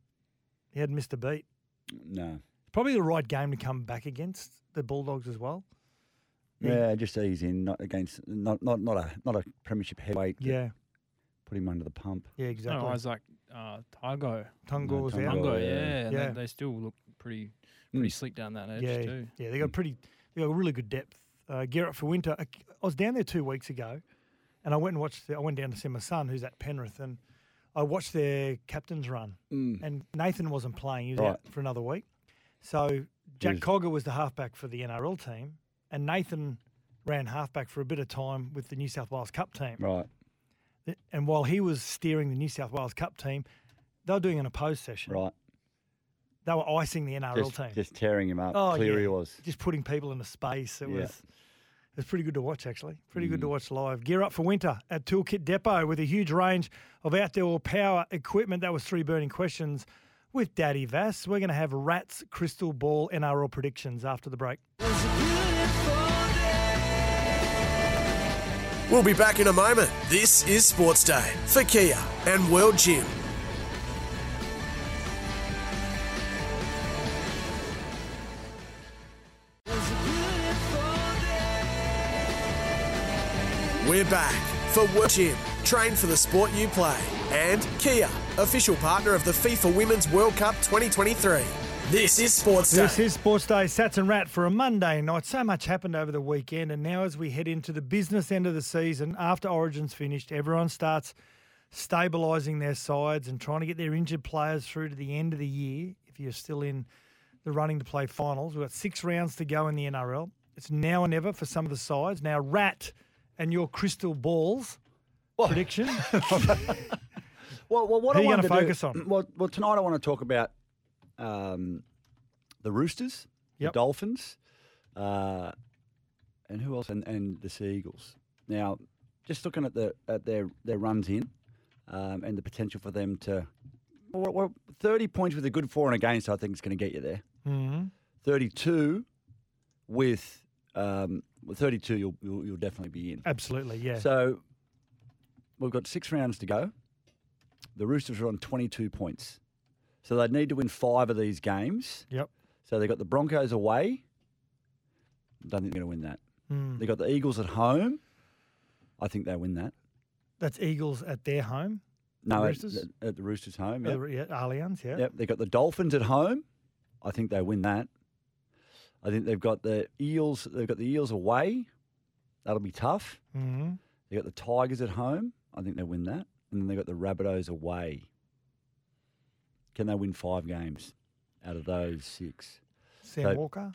he had missed a beat. No. Probably the right game to come back against the Bulldogs as well. Yeah, just ease in, not against, not not not a not a premiership heavyweight. Yeah. put him under the pump. Yeah, exactly. No, I was like uh, Tygo. Tungo was out. Tungo, yeah. yeah. and Yeah. They, they still look pretty pretty Mm. slick down that edge yeah, too. yeah, they got pretty, they got really good depth. Uh, Garrett for winter. I I was down there two weeks ago, and I went and watched. The, I went down to see my son, who's at Penrith, and I watched their captain's run. Mm. And Nathan wasn't playing; he was Right. out for another week. So Jack was- Cogger was the halfback for the NRL team, and Nathan ran halfback for a bit of time with the New South Wales Cup team. Right. And while he was steering the New South Wales Cup team, they were doing an opposed session. Right. They were icing the NRL Just, team. just tearing him up. Oh, Cleary yeah. was. Just putting people in into space. It Yeah. was it was pretty good to watch actually. Pretty good to Mm. watch live. Gear up for winter at Toolkit Depot with a huge range of outdoor power equipment. That was three burning questions with Daddy Vass. We're going to have Rats Crystal Ball NRL predictions after the break. We'll be back in a moment. This is Sports Day for Kia and World Gym. We're back for World Gym. Train for the sport you play. And Kia, official partner of the FIFA Women's World Cup 2023. This is Sports Day. This is Sports Day, Sats and Rat for a Monday night. So much happened over the weekend, and now as we head into the business end of the season, after Origin's finished, everyone starts stabilising their sides and trying to get their injured players through to the end of the year. If you're still in the running to play finals, we've got six rounds to go in the NRL. It's now or never for some of the sides. Now, Rat and your crystal balls prediction. Well, well what Who I you wanted gonna to do- focus on? Well, well, tonight I want to talk about um, the Roosters, Yep. the Dolphins, uh, and who else? And, and the Sea Eagles. Now, just looking at the at their their runs in, um, and the potential for them to well, well, 30 points with a good for and a against, I think is going to get you there. Mm-hmm. 32 with um, with 32, you'll, you'll you'll definitely be in. Absolutely, yeah. So we've got six rounds to go. The Roosters are on 22 points, so they'd need to win five of these games. Yep. So they got the Broncos away. Don't think they're going to win that. Mm. They got the Eagles at home. I think they win that. That's Eagles at their home. No, The at, Roosters? at- at the Roosters' home. Yep. the- yeah, Allianz, yeah. Yep. They got the Dolphins at home. I think they win that. I think they've got the Eels. They've got the Eels away. That'll be tough. Mm-hmm. They got the Tigers at home. I think they win that. And then they got the Rabbitohs away. Can they win five games out of those six? Sam So- Walker.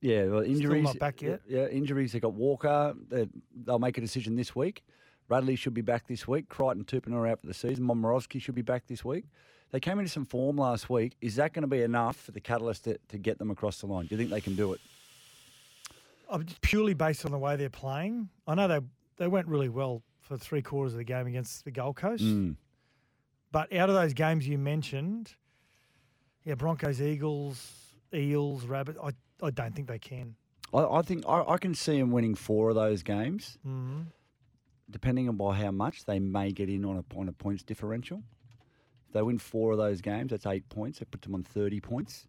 Yeah, well, Still injuries. not back yet? Yeah, injuries. They got Walker. They, they'll make a decision this week. Radley should be back this week. Crichton, Tupin are out for the season. Momorowski should be back this week. They came into some form last week. Is that going to be enough for the catalyst to, to get them across the line? Do you think they can do it? Uh, just purely based on the way they're playing. I know they they went really well for three quarters of the game against the Gold Coast. Mm. But out of those games you mentioned, yeah, Broncos, Eagles, Eels, Rabbit, I, I don't think they can. I, I think I, I can see them winning four of those games. Mm-hmm. Depending on by how much they may get in on a on a points differential. If they win four of those games, that's eight points. That puts them on thirty points.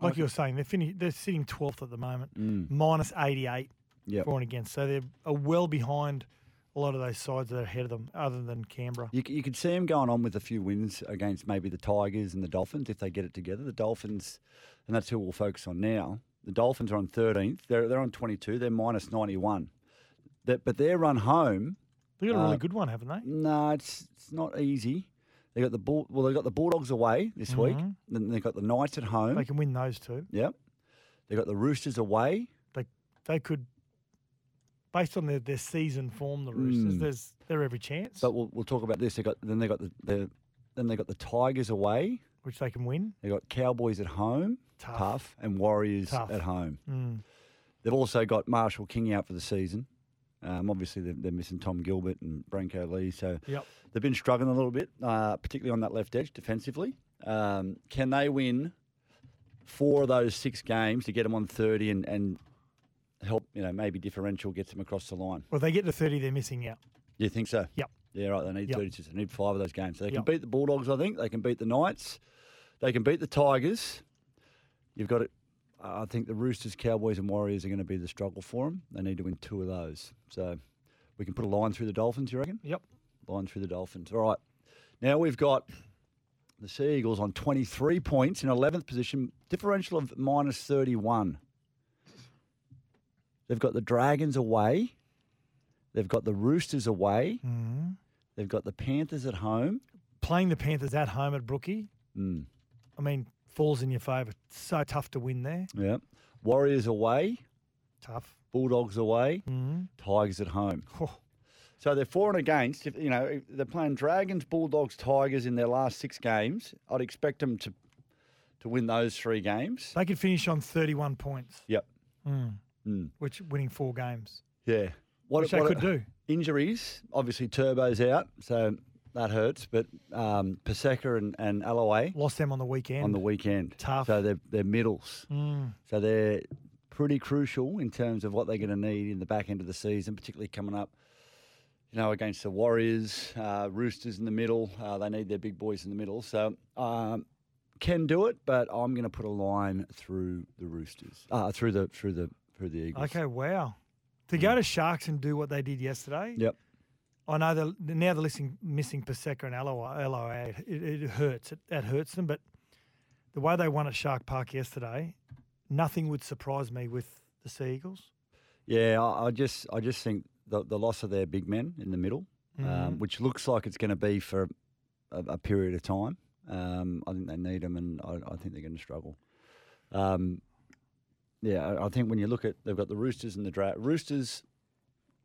Like you were saying, they're fini- they're sitting twelfth at the moment, Mm. minus eighty eight Yep. for and against. So they're well behind a lot of those sides that are ahead of them, other than Canberra. You, you could see them going on with a few wins against maybe the Tigers and the Dolphins if they get it together. The Dolphins, and that's who we'll focus on now. The Dolphins are on 13th. They're, they're on 22. They're minus 91. That, but their run home. They've got a really uh, good one, haven't they? No, it's it's not easy. They got the bull. Well, they got the Bulldogs away this week. Mhm. Then they got the Knights at home. They can win those two. Yep. They got the Roosters away. They they could, based on their, their season form, the Roosters, Mm. there's they're every chance, But we'll, we'll talk about this. They got then they got the, the then they got the Tigers away. which they can win. They got Cowboys at home, Tough. and Warriors Tough. at home. Mm. They've also got Marshall King out for the season. Um, obviously, they're, they're missing Tom Gilbert and Brenko Lee, so Yep. they've been struggling a little bit, uh, particularly on that left edge defensively. Um, can they win four of those six games to get them on thirty and, and help? You know, maybe differential gets them across the line. Well, if they get to thirty, they're missing out. You think so? Yep. Yeah, right. They need Yep. 32. They need five of those games. So they can Yep. beat the Bulldogs, I think. They can beat the Knights. They can beat the Tigers. You've got it. I think the Roosters, Cowboys, and Warriors are going to be the struggle for them. They need to win two of those. So we can put a line through the Dolphins, you reckon? Yep. Line through the Dolphins. All right. Now we've got the Sea Eagles on 23 points in 11th position, differential of minus 31. They've got the Dragons away. They've got the Roosters away. Mm-hmm. They've got the Panthers at home. Playing the Panthers at home at Brookie, Mm. I mean, falls in your favour. So tough to win there. Yeah. Warriors away. Tough. Bulldogs away. Mhm. Tigers at home. Oh. So they're for and against. If you know if they're playing Dragons, Bulldogs, Tigers in their last six games. I'd expect them to to win those three games. They could finish on thirty-one points, Yep. mm. Mm. which winning four games. Yeah. Which they could do. Injuries. Obviously, Turbo's out, so that hurts. But um, Paseka and, and Aloiai Lost them on the weekend. on the weekend. Tough. So they're they're middles. Mm. So they're pretty crucial in terms of what they're going to need in the back end of the season, particularly coming up. You know, against the Warriors, uh, Roosters in the middle. Uh, they need their big boys in the middle. So um, can do it, but I'm going to put a line through the Roosters, uh, through the through the through the Eagles. Okay, wow. To go to Sharks and do what they did yesterday. Yep. I know they're, now they're missing, missing Paseka and. Aloiai. It, it hurts. It, it hurts them. But the way they won at Shark Park yesterday, nothing would surprise me with the Sea Eagles. Yeah, I, I just I just think the, the loss of their big men in the middle, um, Mhm. which looks like it's going to be for a, a period of time. Um, I think they need them, and I, I think they're going to struggle. Um, yeah, I, think when you look at they've got the Roosters and the Dra- Roosters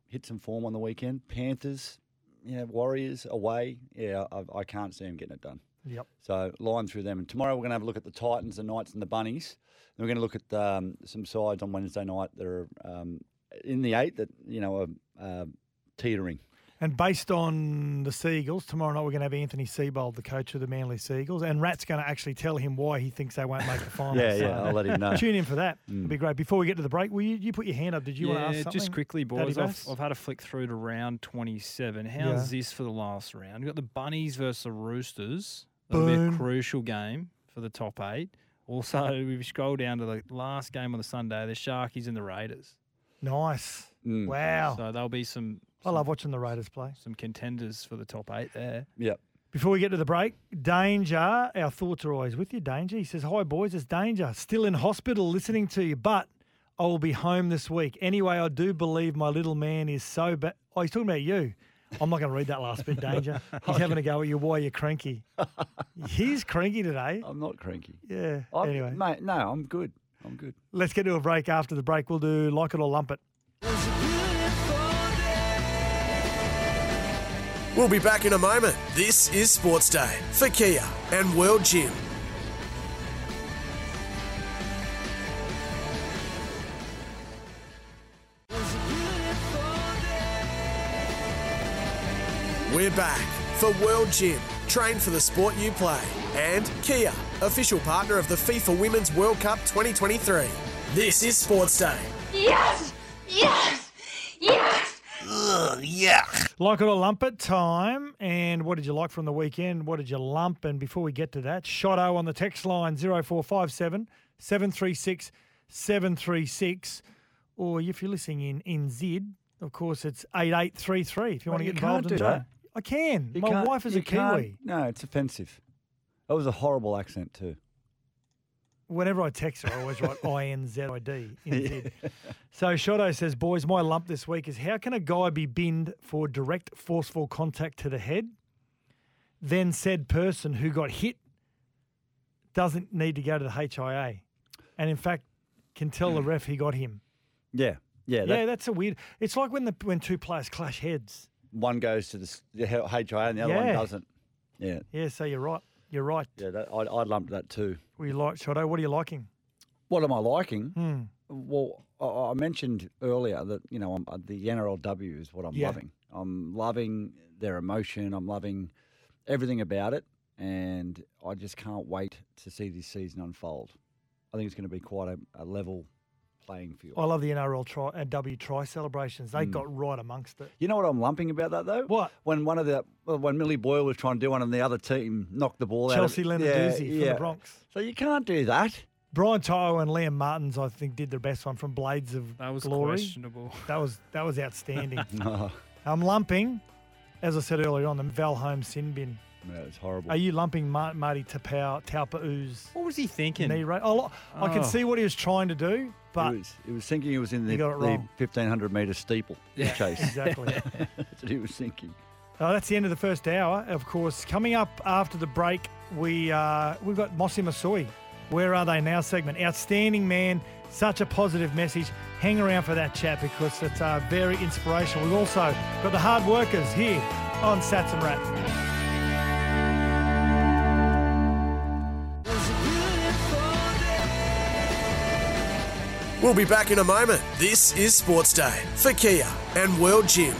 hit some form on the weekend. Panthers, yeah, Warriors away. Yeah, I, I can't see them getting it done. Yep. So line through them. And tomorrow we're going to have a look at the Titans, the Knights, and the Bunnies. And we're going to look at um, some sides on Wednesday night that are um, in the eight that you know are uh, teetering. And based on the Seagulls, tomorrow night we're going to have Anthony Seibold, the coach of the Manly Seagulls, and Rat's going to actually tell him why he thinks they won't make the final. Yeah, yeah, I'll let him know. Tune in for that. Mm. It'd be great. Before we get to the break, will you, you put your hand up? Did you yeah, want to ask something? Yeah, just quickly, boys. I've, I've had a flick through to round 27. How's Yeah. this for the last round? We've got the Bunnies versus the Roosters. That'll be a Boom. crucial game for the top eight. Also, we scroll down to the last game on the Sunday, the Sharkies and the Raiders. Nice. Mm. Wow. So there'll be some I love watching the Raiders play. some contenders for the top eight there. Yep. Before we get to the break, Danger, our thoughts are always with you, Danger. He says, Hi, boys, it's Danger. Still in hospital listening to you, but I will be home this week. Anyway, I do believe my little man is so bad. Oh, he's talking about you. I'm not going to read that last bit, Danger. He's having a go at you. Why you're cranky? He's cranky today. I'm not cranky. Yeah. I'm, anyway, mate, no, I'm good. I'm good. let's get to a break. After the break, we'll do Like It or Lump It. We'll be back in a moment. This is Sports Day for Kia and World Gym. We're back for World Gym. Train for the sport you play. And Kia, official partner of the FIFA Women's World Cup 2023. This is Sports Day. Yes! Yes! Yes! Ugh, yeah. Like it or lump it time. And what did you like from the weekend? What did you lump? And before we get to that, Shotto on the text line 0457 736 736. Or if you're listening in in ZID, of course, it's 8833 if you Well, want to you get involved can't in do the that. I can. You My wife is you a can't- Kiwi. No, it's offensive. That was a horrible accent too. Whenever I text her, I always write I N Z I D in So Shotto says, Boys, my lump this week is how can a guy be binned for direct forceful contact to the head? Then said person who got hit doesn't need to go to the HIA. And in fact, can tell the ref he got him. Yeah, yeah. Yeah, that's a weird. It's like when the when two players clash heads. one goes to the, the HIA and the other one doesn't. Yeah, Yeah, so you're right. You're right. yeah. That, I, I lumped that too. What you like, Shotto? What are you liking? What am I liking? Hmm. Well, I, I mentioned earlier that you know I'm, uh, the NRLW is what I'm Yeah. loving. I'm loving their emotion. I'm loving everything about it, and I just can't wait to see this season unfold. I think it's going to be quite a, a level playing field. I love the NRL tri, uh, W try celebrations. They Mm. got right amongst it. You know what I'm lumping about that though? What? When one of the well, when Millie Boyle was trying to do one and the other team knocked the ball Chelsea out. of, Lenarduzzi from the Bronx. So you can't do that. Brian Tyler and Liam Martins, I think, did their best one from Blades of That was Glory. questionable. That was that was outstanding. Oh, I'm lumping, as I said earlier on, the Val Holmes sin bin. No, it's horrible. Are you lumping Mar- Marty Taupau, Taupau's What was he thinking? knee rate? Oh, I can Oh. see what he was trying to do, but he was, was thinking he was in the, You got it the wrong. 1500 metre steeple Yeah, chase. exactly. That's what he was thinking. Oh, that's the end of the first hour. Of course, coming up after the break, we uh, we've got Mossy Masoe. Where are they now? Segment. Outstanding man. Such a positive message. Hang around for that chat because it's uh, very inspirational. We've also got the hard workers here on Sats and Rats. We'll be back in a moment. This is Sports Day for Kia and World Gym.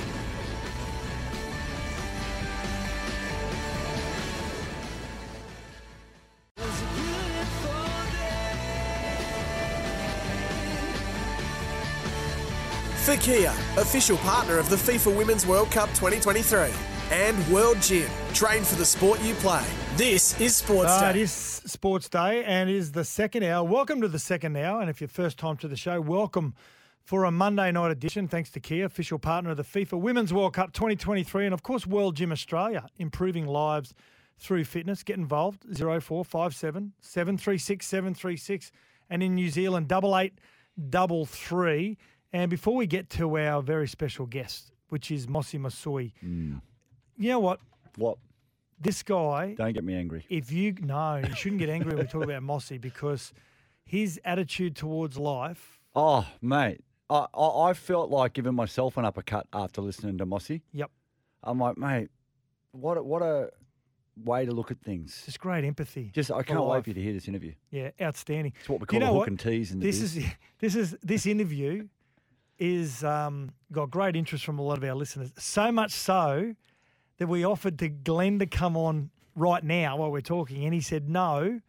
For Kia, official partner of the FIFA Women's World Cup 2023 and World Gym. Train for the sport you play. This is Sports it Day. Sports Day and is the second hour. Welcome to the second hour. And if you're first time to the show, welcome for a Monday night edition. Thanks to Kia, official partner of the FIFA Women's World Cup 2023 and of course World Gym Australia, improving lives through fitness. Get involved 0457 736 736 and in New Zealand double eight double three. And before we get to our very special guest, which is Mossy Masoe, mm. you know what? What? This guy Don't get me angry. if you no, you shouldn't get angry when we talk about Mossy because his attitude towards life. Oh, mate. I, I, I felt like giving myself an uppercut after listening to Mossy. Yep, I'm like, mate, what a, what a way to look at things. just great empathy. Just I can't wait for you to hear this interview. Yeah, outstanding. It's what we Do you call a hook what? and tease in the This biz. is this is this interview is um, got great interest from a lot of our listeners. So much so that we offered to Glenn to come on right now while we're talking, and he said no.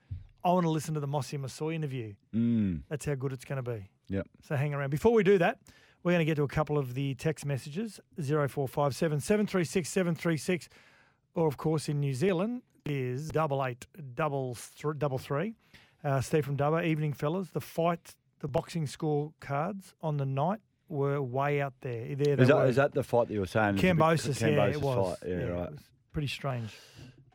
I want to listen to the Mossy Masoe interview. Mm. That's how good it's going to be. Yep. So hang around. Before we do that, we're going to get to a couple of the text messages 0457 736 736, or of course in New Zealand is double eight double th- double three. Uh, Steve from Dubbo, evening fellas. The fight, the boxing score cards on the night were way out there. There Is that, is that the fight that you were saying? Kambosos, yeah, it was. Fight. Yeah, Yeah, right. was pretty strange.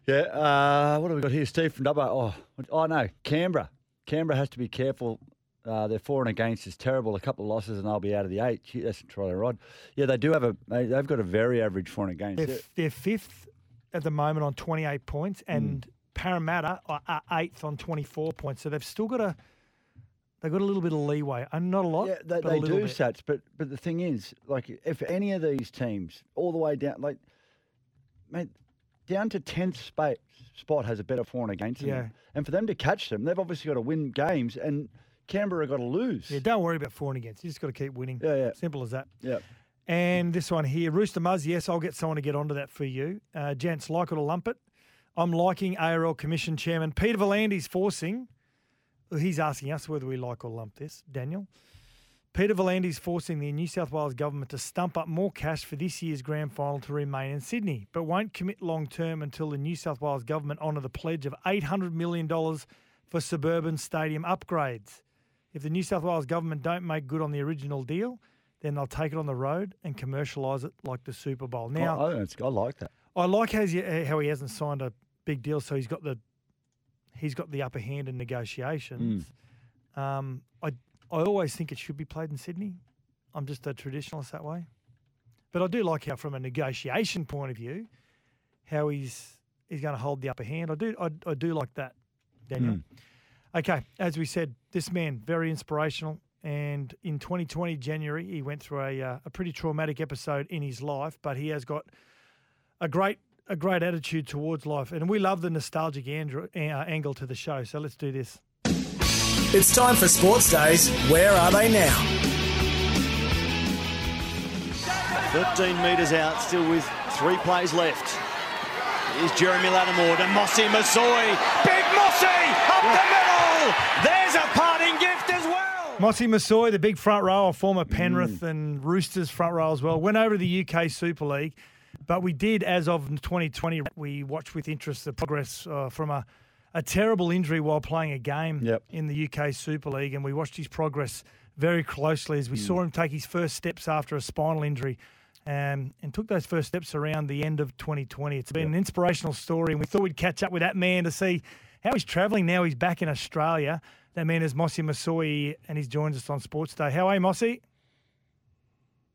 Yeah. Uh, what have we got here? Steve from Dubbo. Oh, oh no, Canberra. Canberra has to be careful. Uh, their for and against is terrible. A couple of losses and they'll be out of the eight. Gee, that's try rod. Yeah, they do have a. They, they've got a very average for and against. They're, they're fifth at the moment on 28 points, Mm. and Parramatta are are eighth on 24 points. So they've still got a they've got a little bit of leeway, and not a lot. Yeah, they, they do, bit. Sats. But but the thing is, like, if any of these teams, all the way down, like, mate, down to tenth spot spot has a better for and against them. Yeah. And for them to catch them, they've obviously got to win games, and Canberra got to lose. Yeah, don't worry about for and against. You just got to keep winning. Yeah, yeah. Simple as that. Yeah. And this one here, Rooster Muzz. Yes, I'll get someone to get onto that for you, uh, gents. Like it or lump it. I'm liking ARL Commission Chairman Peter V'landys forcing. He's asking us whether we like or lump this, Daniel. Peter V'landys forcing the New South Wales government to stump up more cash for this year's grand final to remain in Sydney, but won't commit long term until the New South Wales government honour the pledge of $800 million for suburban stadium upgrades. If the New South Wales government don't make good on the original deal, then they'll take it on the road and commercialise it like the Super Bowl. Now, I, I, I like that. I like how he, how he hasn't signed a big deal, so he's got the he's got the upper hand in negotiations. Um, I I always think it should be played in Sydney. I'm just a traditionalist that way, but I do like how, from a negotiation point of view, how he's he's going to hold the upper hand. I do I, I do like that, Daniel. Hmm. Okay, as we said, this man very inspirational. And in 2020 January, he went through a uh, a pretty traumatic episode in his life, but he has got a great a great attitude towards life, and we love the nostalgic andro- uh, angle to the show. So let's do this. It's time for Sports Days. Where are they now? 13 metres out, still with three plays left. Here's Jeremy Latimore to Mossy Masoe. Big Mossy up the middle. There's a parting gift as well. Mossy Masoe, the big front row, former Penrith and Roosters front row as well, went over to the UK Super League. But we did, as of 2020, we watched with interest the progress uh, from a, a terrible injury while playing a game in the UK Super League. And we watched his progress very closely as we saw him take his first steps after a spinal injury um, and took those first steps around the end of 2020. It's been an inspirational story, and we thought we'd catch up with that man to see how he's travelling now. He's back in Australia. That man is Mossy Masoe, and he's joined us on Sports Day. How are you, Mossy?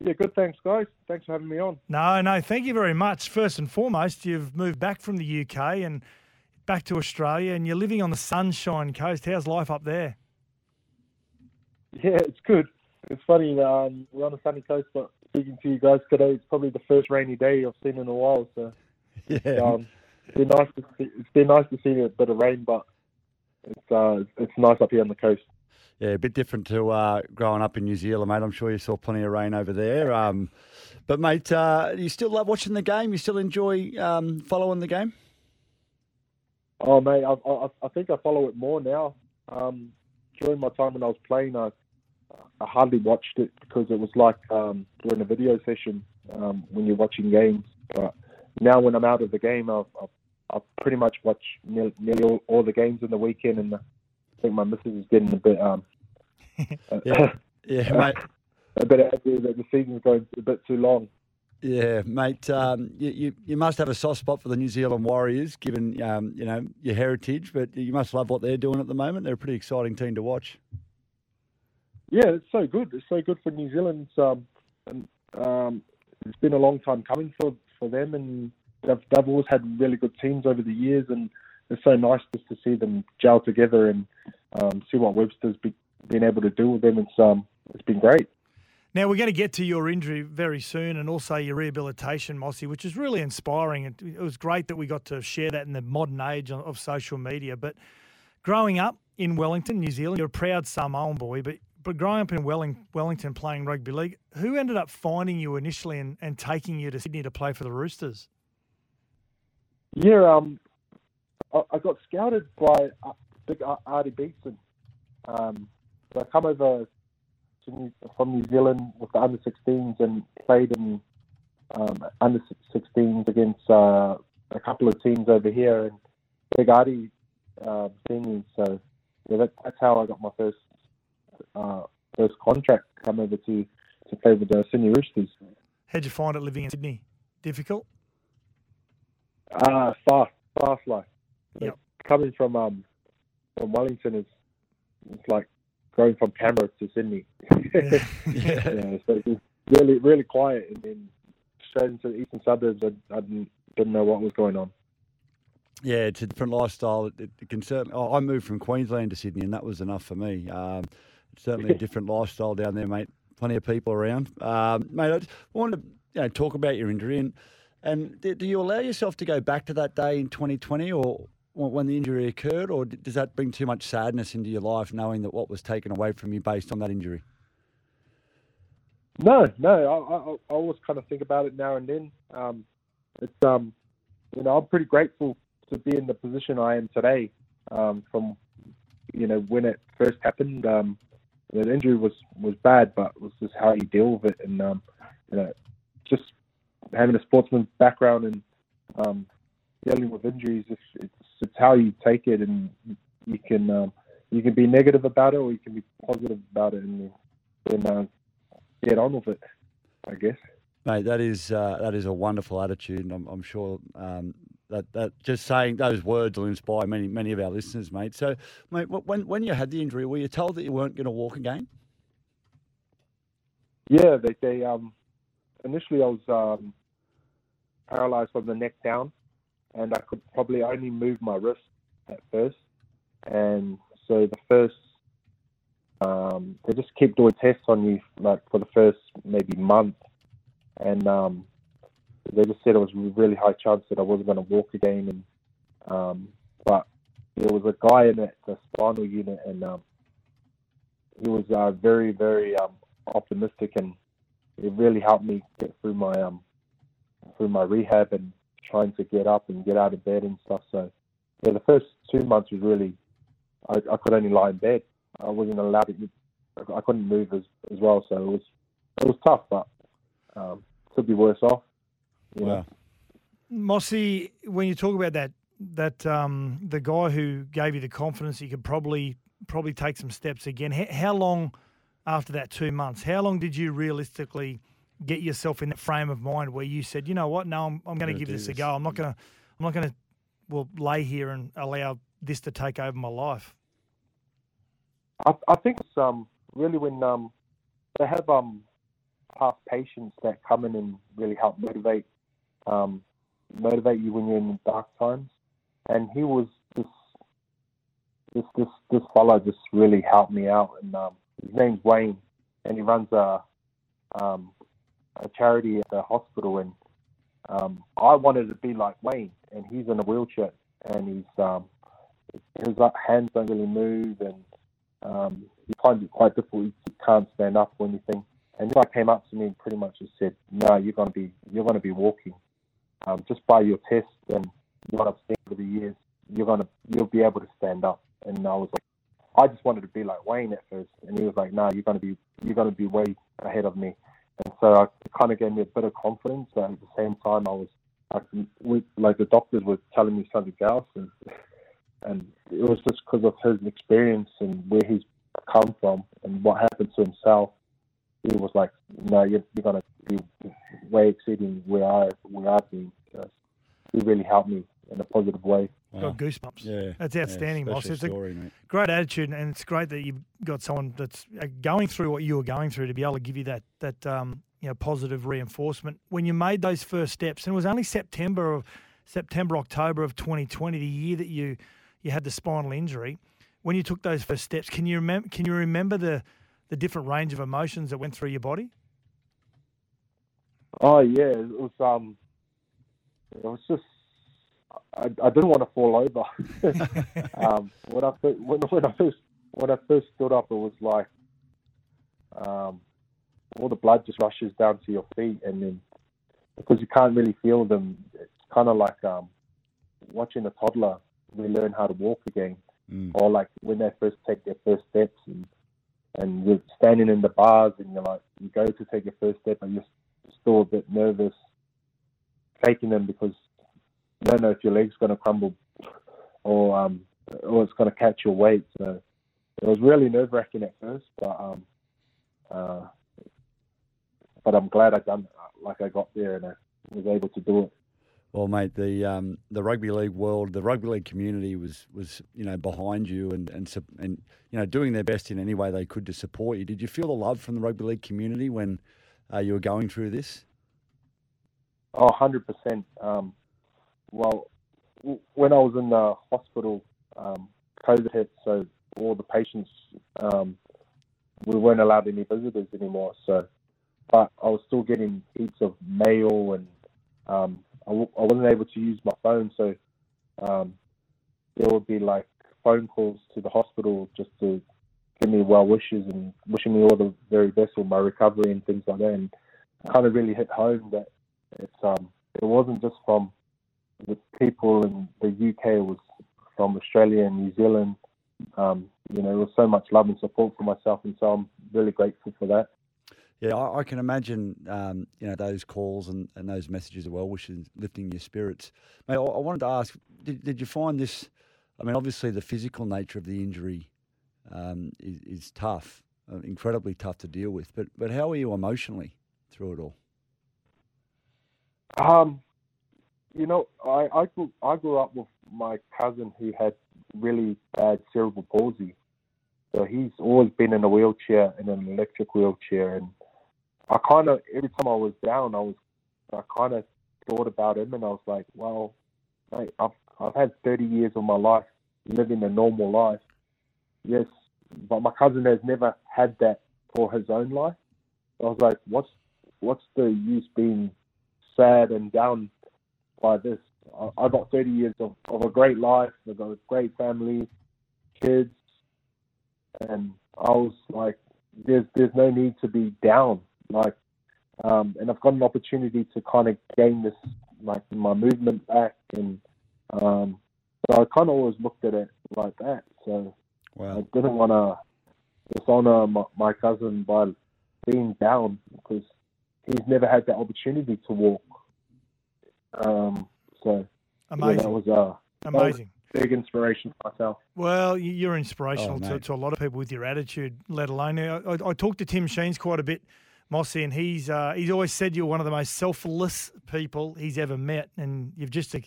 Yeah, good. Thanks, guys. Thanks for having me on. No, no, thank you very much. First and foremost, you've moved back from the UK and back to Australia, and you're living on the Sunshine Coast. How's life up there? Yeah, it's good. It's funny. Um, we're on the sunny coast, but speaking to you guys today, it's probably the first rainy day I've seen in a while. So, yeah, um, it's been nice to see. It's been nice to see a bit of rain, but it's uh, it's nice up here on the coast. Yeah, a bit different to uh, growing up in New Zealand, mate. I'm sure you saw plenty of rain over there. Um, but, mate, uh, you still love watching the game? You still enjoy um, following the game? Oh, mate, I, I, I think I follow it more now. Um, during my time when I was playing, I, I hardly watched it because it was like um, doing a video session um, when you're watching games. But now, when I'm out of the game, I've, I've, I've pretty much watched nearly, nearly all, all the games in the weekend, and I think my missus is getting a bit. Um, Yeah, yeah, mate. A bit angry that the season's going a bit too long. Yeah, mate. Um, you, you you must have a soft spot for the New Zealand Warriors, given um, you know your heritage. But you must love what they're doing at the moment. They're a pretty exciting team to watch. Yeah, it's so good. It's so good for New Zealand. Um, and, um, it's been a long time coming for, for them, and they've, they've always had really good teams over the years, and it's so nice just to see them gel together and um, see what Webster's be, been able to do with them. It's um, it's been great. Now, we're going to get to your injury very soon and also your rehabilitation, Mossy, which is really inspiring. It, it was great that we got to share that in the modern age of, of social media. But growing up in Wellington, New Zealand, you're a proud Samoan boy, but but growing up in Welling, Wellington playing rugby league, who ended up finding you initially and, and taking you to Sydney to play for the Roosters? Yeah, um, I, I got scouted by uh, big Artie Beetson. Um, I come over to New, from New Zealand with the under 16s and played in um, under 16s against uh, a couple of teams over here, and Big Artie uh. So yeah, that, that's how I got my first uh, first contract. to Come over to to play with the Sydney Roosters. How'd you find it living in Sydney? Difficult? Uh, fast, fast life. Yep. Coming from um from Wellington is it's like going from Canberra to Sydney. Yeah. yeah. so it was really really quiet and then straight into the eastern suburbs. I, I didn't didn't know what was going on. Yeah, it's a different lifestyle. It, it can certainly. Oh, I moved from Queensland to Sydney, and that was enough for me. Um, certainly a different lifestyle down there, mate. Plenty of people around, um, mate. I just wanted to you know talk about your injury and and do you allow yourself to go back to that day in 2020 or when the injury occurred, or does that bring too much sadness into your life, knowing that what was taken away from you based on that injury? No, no, I, I, I always kind of think about it now and then. Um, it's um, you know, I'm pretty grateful to be in the position I am today. Um, from you know when it first happened, um, the injury was was bad, but it was just how you deal with it, and um, you know, just having a sportsman's background and um, dealing with injuries, it's, it's it's how you take it, and you can um, you can be negative about it, or you can be positive about it, and then uh, get on with it. I guess. Mate, that is uh, that is a wonderful attitude, and I'm, I'm sure um, that that just saying those words will inspire many many of our listeners, mate. So, mate, when when you had the injury, were you told that you weren't going to walk again? Yeah, they they um initially I was um paralyzed from the neck down, and I could probably only move my wrist at first, and so the first um they just keep doing tests on you like for the first maybe month, and um they just said it was a really high chance that I wasn't going to walk again, and um but there was a guy in the, the spinal unit, and um he was uh, very very um optimistic and it really helped me get through my um through my rehab and trying to get up and get out of bed and stuff. So yeah, the first two months was really I, I could only lie in bed. I wasn't allowed to. I couldn't move as as well. So it was it was tough, but um, could be worse off. Know. Mossy, when you talk about that, that um, the guy who gave you the confidence, you could probably probably take some steps again. How, how long after that two months? How long did you realistically get yourself in that frame of mind where you said, you know what, no, I'm, I'm going to gonna give do this, a go. I'm not going to, I'm not going to, well, lay here and allow this to take over my life. I, I think it's um really when um they have um past patients that come in and really help motivate um motivate you when you're in dark times. And he was this this this this fellow just really helped me out and um his name's Wayne and he runs a um a charity at the hospital and um I wanted to be like Wayne and he's in a wheelchair and he's um his hands don't really move and um, he finds it quite difficult. He can't stand up or anything. And this guy came up to me and pretty much just said, "No, you're going to be you're going to be walking. Um, just by your test and what I've seen over the years, you're to you'll be able to stand up." And I was like, I just wanted to be like Wayne at first, and he was like, "No, you're to be you're going to be way ahead of me." And so I, it kind of gave me a bit of confidence. But at the same time, I was I, we, like the doctors were telling me something else, and and it was just because of his experience and where he's come from and what happened to himself. He was like, "No, you're, you're gonna be way exceeding where I where I've been." So he really helped me in a positive way. Got goosebumps. Yeah, That's yeah, outstanding, Moss. special It's a story, mate. great attitude, and it's great that you've got someone that's uh, going through what you were going through to be able to give you that that um, you know positive reinforcement. When you made those first steps, and it was only September of September October of 2020, the year that you you had the spinal injury. When you took those first steps, can you remember? Can you remember the the different range of emotions that went through your body? Oh yeah, it was um, it was just I, I didn't want to fall over. um, when I first, when, when I first when I first stood up, it was like um, all the blood just rushes down to your feet, and then because you can't really feel them, it's kind of like um, watching a toddler relearn how to walk again, Mm. or like when they first take their first steps, and and you're standing in the bars, and you're like, you go to take your first step, and you're still a bit nervous taking them because you don't know if your leg's going to crumble or um, or it's going to catch your weight. So it was really nerve wracking at first, but um, uh, but I'm glad I done like I got there and I was able to do it. Well, mate, the um, the rugby league world, the rugby league community was was you know behind you and and and you know doing their best in any way they could to support you. Did you feel the love from the rugby league community when uh, you were going through this? Oh, 100%. Um, well, when I was in the hospital, um, COVID hit, so all the patients, um, we weren't allowed any visitors anymore. So, but I was still getting heaps of mail, and um, I, w- I wasn't able to use my phone. So, um, there would be like phone calls to the hospital just to give me well wishes and wishing me all the very best with my recovery and things like that. And it kind of really hit home that it's um it wasn't just from the people in the UK, was from Australia and New Zealand. Um, you know, there was so much love and support for myself, and so I'm really grateful for that. Yeah, I, I can imagine um, you know those calls and, and those messages of well wishes lifting your spirits. Mate, I, I wanted to ask, did, did you find this? I mean, obviously the physical nature of the injury um, is, is tough, uh, incredibly tough to deal with. But but how are you emotionally through it all? Um, you know, I I grew I grew up with my cousin who had really bad cerebral palsy, so he's always been in a wheelchair in an electric wheelchair, and I kind of every time I was down, I was I kind of thought about him, and I was like, well, mate, I've I've had 30 years of my life living a normal life, yes, but my cousin has never had that for his own life. I was like, what's what's the use being sad and down by this? I, I got 30 years of, of a great life. I got a great family, kids, and I was like, there's there's no need to be down. Like, um, and I've got an opportunity to kind of gain this like my movement back, and um, so I kind of always looked at it like that. So wow. I didn't want to dishonor my, my cousin by being down because he's never had that opportunity to walk. Um, so yeah, Amazing. that was uh, that was Amazing. a big inspiration for myself. Well, you're inspirational Oh, to, to a lot of people with your attitude, let alone. I, I, I talked to Tim Sheens quite a bit, Mossy, and he's uh, he's always said you're one of the most selfless people he's ever met, and you've just uh,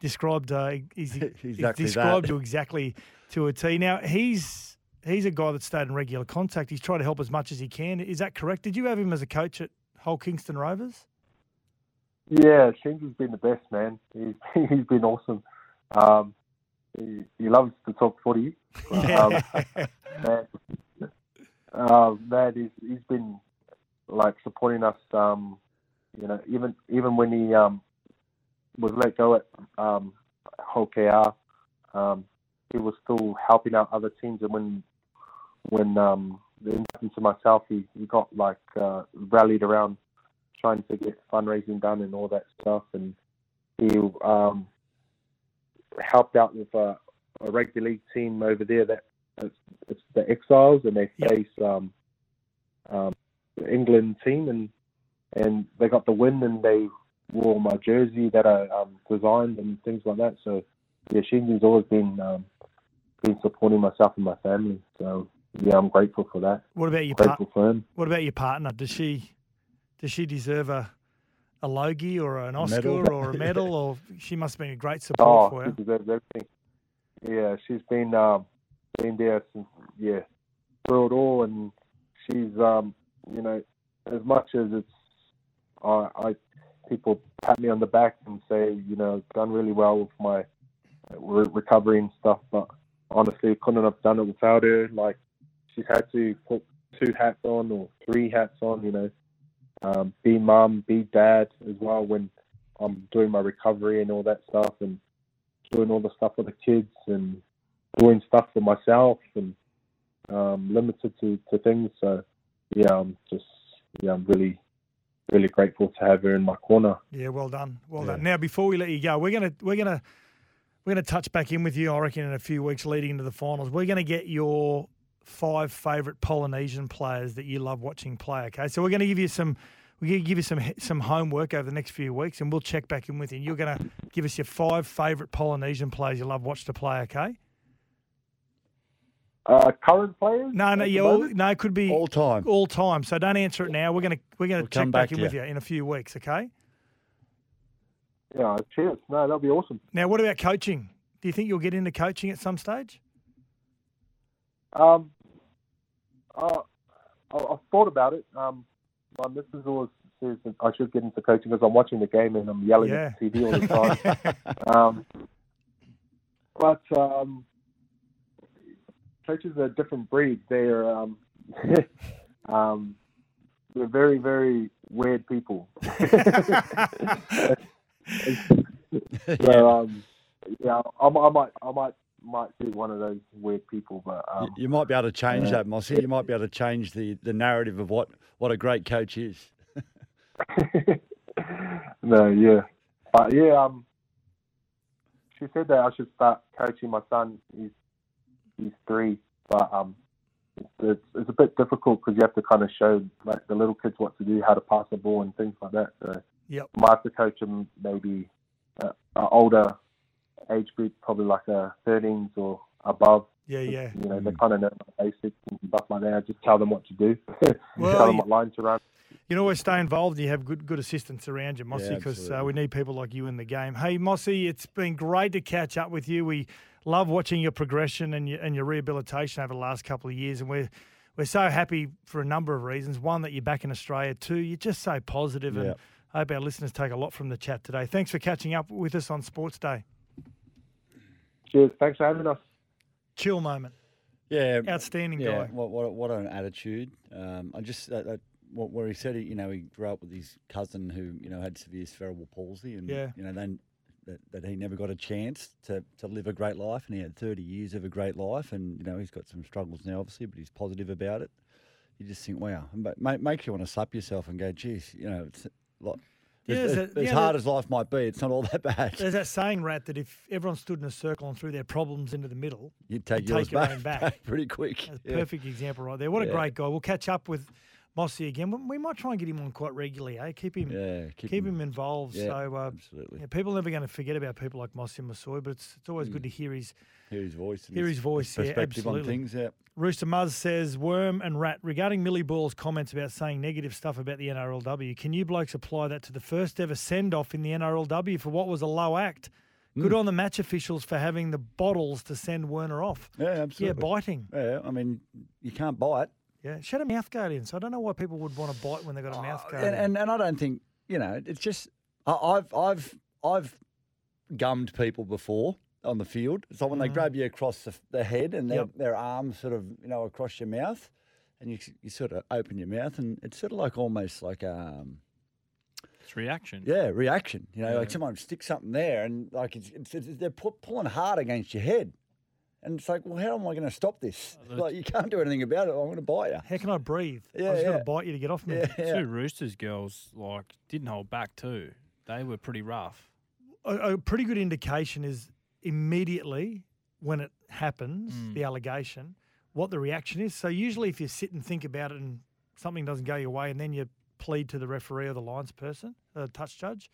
described uh, he's, he's described that. you exactly to a T. Now he's he's a guy that stayed in regular contact. He's tried to help as much as he can. Is that correct? Did you have him as a coach at Hull Kingston Rovers? Yeah, Sheens has been the best man. He's he's been awesome. Um, he, he loves to talk footy. Um, man, uh, man, he's he's been like supporting us. Um, you know, even even when he um was let go at um KR, um, he was still helping out other teams. And when when um the incident happened to myself, he, he got like uh, rallied around trying to get fundraising done and all that stuff. And he um, helped out with a, a rugby league team over there that it's, it's the Exiles, and they face um, um, the England team, and and they got the win, and they wore my jersey that I um, designed and things like that. So yeah, Shinji's always been um, been supporting myself and my family. So yeah, I'm grateful for that. What about your par- grateful for him? What about your partner? Does she does she deserve a a Logie or an Oscar or a medal, or she must have been a great support Oh, for she deserves everything. Yeah, she's been um, been there since yeah through it all, and she's um, you know as much as it's I, I people pat me on the back and say you know done really well with my re- recovery and stuff, but honestly couldn't have done it without her. Like she's had to put two hats on or three hats on, you know, um, be mum, be dad as well when I'm doing my recovery and all that stuff, and doing all the stuff for the kids and doing stuff for myself and um, limited to, to things. So yeah, I'm just yeah, I'm really really grateful to have her in my corner. Yeah, well done, well done. Now, before we let you go, we're gonna we're gonna we're gonna touch back in with you. I reckon in a few weeks leading into the finals, we're gonna get your five favourite Polynesian players that you love watching play. Okay, so we're gonna give you some. We're going to give you some some homework over the next few weeks, and we'll check back in with you. And you're going to give us your five favourite Polynesian players you love watch to play. Okay? Uh, current players? No, no, at yeah, all, no, it could be All time. All time. So don't answer it now. We're gonna we're gonna We'll check back, back in to with you. you in a few weeks. Okay. Yeah, cheers. No, that'll be awesome. Now, what about coaching? Do you think you'll get into coaching at some stage? Um, uh, I, I've thought about it. Um, my missus always says that I should get into coaching because I'm watching the game and I'm yelling at the TV all the time. um, but um, coaches are a different breed. They're um, um, they're very, very weird people. so um, yeah, I, I might, I might, might be one of those weird people, but um, You might be able to change Yeah. that, Mossy. You might be able to change the, the narrative of what, what a great coach is. no, yeah, but yeah, um, she said that I should start coaching my son. He's he's three, but um, it's it's, it's a bit difficult because you have to kind of show like the little kids what to do, how to pass the ball, and things like that. So Yep. I might have to coach him maybe uh, an older age group, probably like a 13s or above. Yeah, yeah. You know, they kind of know the basics and stuff like that. I just tell them what to do, Well, tell them you- what line to run. You can always stay involved. You have good good assistants around you, Mossy, Yeah, because uh, we need people like you in the game. Hey, Mossy, it's been great to catch up with you. We love watching your progression and your, and your rehabilitation over the last couple of years, and we're we're so happy for a number of reasons. One, that you're back in Australia. Two, you're just so positive, and Yeah. I hope our listeners take a lot from the chat today. Thanks for catching up with us on Sports Day. Cheers. Thanks for having us. Chill moment. Yeah, Outstanding yeah, guy. What, what, what an attitude! Um, I just that, that, what, where he said, he, you know, he grew up with his cousin who, you know, had severe cerebral palsy, and Yeah. you know, then that, that he never got a chance to, to live a great life, and he had thirty years of a great life, and you know, he's got some struggles now, obviously, but he's positive about it. You just think, wow, and ma- ma- makes you want to slap yourself and go, geez, you know, it's like. Yeah, as, as- yeah, hard that- as life might be, it's not all that bad. There's that saying, Rat, that if everyone stood in a circle and threw their problems into the middle, You'd take yours own back. back pretty quick. That's Yeah. perfect example right there. What a great guy. We'll catch up with Mossy again. We- might try and get him on quite regularly, eh? Keep him, Yeah, keep, keep him, him- involved. yeah, so, uh, absolutely. yeah, people are never going to forget about people like Mossy Masoe, but it's it's always good Mm. to hear his Hear his voice. and hear his voice. Yeah, perspective on absolutely. things. Yeah. Rooster Muzz says, Worm and Rat, regarding Millie Boyle's comments about saying negative stuff about the NRLW, can you blokes apply that to the first ever send off in the NRLW for what was a low act? Good Mm. on the match officials for having the bottles to send Werner off. Yeah, absolutely. Yeah, biting. Yeah, I mean, you can't bite. Yeah, she had a mouth guard in, so I don't know why people would want to bite when they've got a mouth guard. Oh, and, in. and and I don't think you know. It's just I, I've I've I've gummed people before on the field. So when they Mm. grab you across the, the head and their Yep. their arms sort of you know across your mouth, and you you sort of open your mouth and it's sort of like almost like um It's reaction. yeah reaction. You know, Yeah. like someone sticks something there and like it's, it's, it's they're pu- pulling hard against your head. And it's like, well, how am I going to stop this? Like, you can't do anything about it. I'm going to bite you. How can I breathe? Yeah, I was going yeah. to bite you to get off me. Yeah, Two Roosters girls like didn't hold back too. They were pretty rough. A, a pretty good indication is immediately when it happens, Mm. the allegation, what the reaction is. So usually, if you sit and think about it and something doesn't go your way, and then you plead to the referee or the lines person, the touch judge,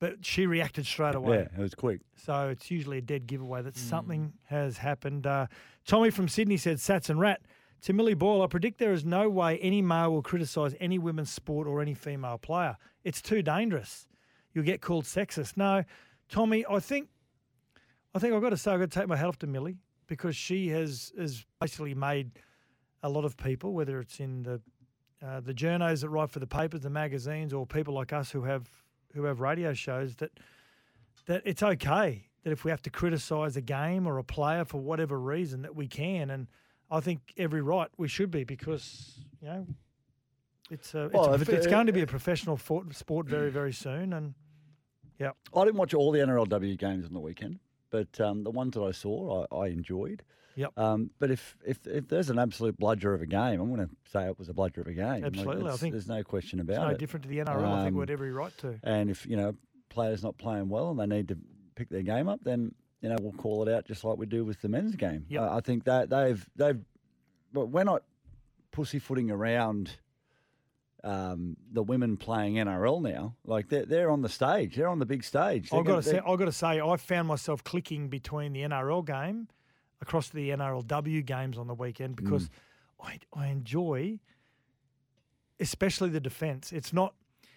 but she reacted straight away. Yeah, it was quick. So it's usually a dead giveaway that something has happened. Uh, Tommy from Sydney said, Sats and Rat. To Millie Boyle, I predict there is no way any male will criticise any women's sport or any female player. It's too dangerous. You'll get called sexist. No, Tommy, I think I think I've got to say I've got to take my hat off to Millie because she has has basically made a lot of people, whether it's in the uh, the journos that write for the papers, the magazines, or people like us who have who have radio shows, that that it's okay that if we have to criticise a game or a player for whatever reason that we can, and I think every right we should be because you know it's a, it's, Well, a- it's it- going to be a professional for- sport very very soon, and yeah, I didn't watch all the NRLW games on the weekend. but um, the ones that I saw, I, I enjoyed. Yep. Um, but if, if if there's an absolute bludger of a game, I'm going to say it was a bludger of a game. Like, Absolutely, I think there's no question about no it. No different to the NRL. I think Um, we had every right to. And if you know players not playing well and they need to pick their game up, then you know we'll call it out just like we do with the men's game. Yep. I I think that they've they've, but we're not pussyfooting around. Um, the women playing NRL now, like they're they're on the stage, they're on the big stage. They're I've got gonna- say, I've got to say, I found myself clicking between the NRL game across to the NRLW games on the weekend Mm. because I, I enjoy, especially the defence. It's not,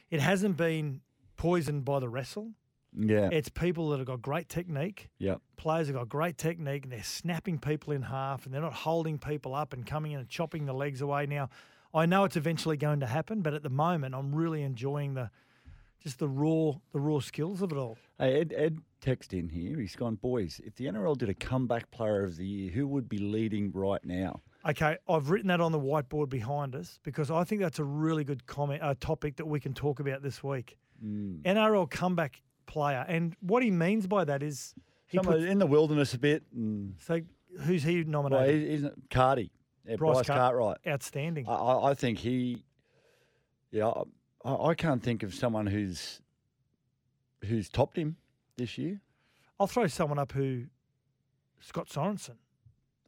it hasn't been poisoned by the wrestle. Yeah. It's people that have got great technique. Yep. Players have got great technique and they're snapping people in half and they're not holding people up and coming in and chopping the legs away. Now, I know it's eventually going to happen, but at the moment, I'm really enjoying the just the raw the raw skills of it all. Hey, Ed, Ed text in here. He's gone, boys. If the NRL did a comeback player of the year, who would be leading right now? Okay, I've written that on the whiteboard behind us because I think that's a really good comment, uh, topic that we can talk about this week. Mm. NRL comeback player, and what he means by that is he puts, in the wilderness a bit. And, so who's he well, nominated? he's Cardi. Yeah, Bryce Bryce, Car- Cartwright. Outstanding. I, I, I think he. Yeah, I, I can't think of someone who's who's topped him this year. I'll throw someone up who Scott Sorensen.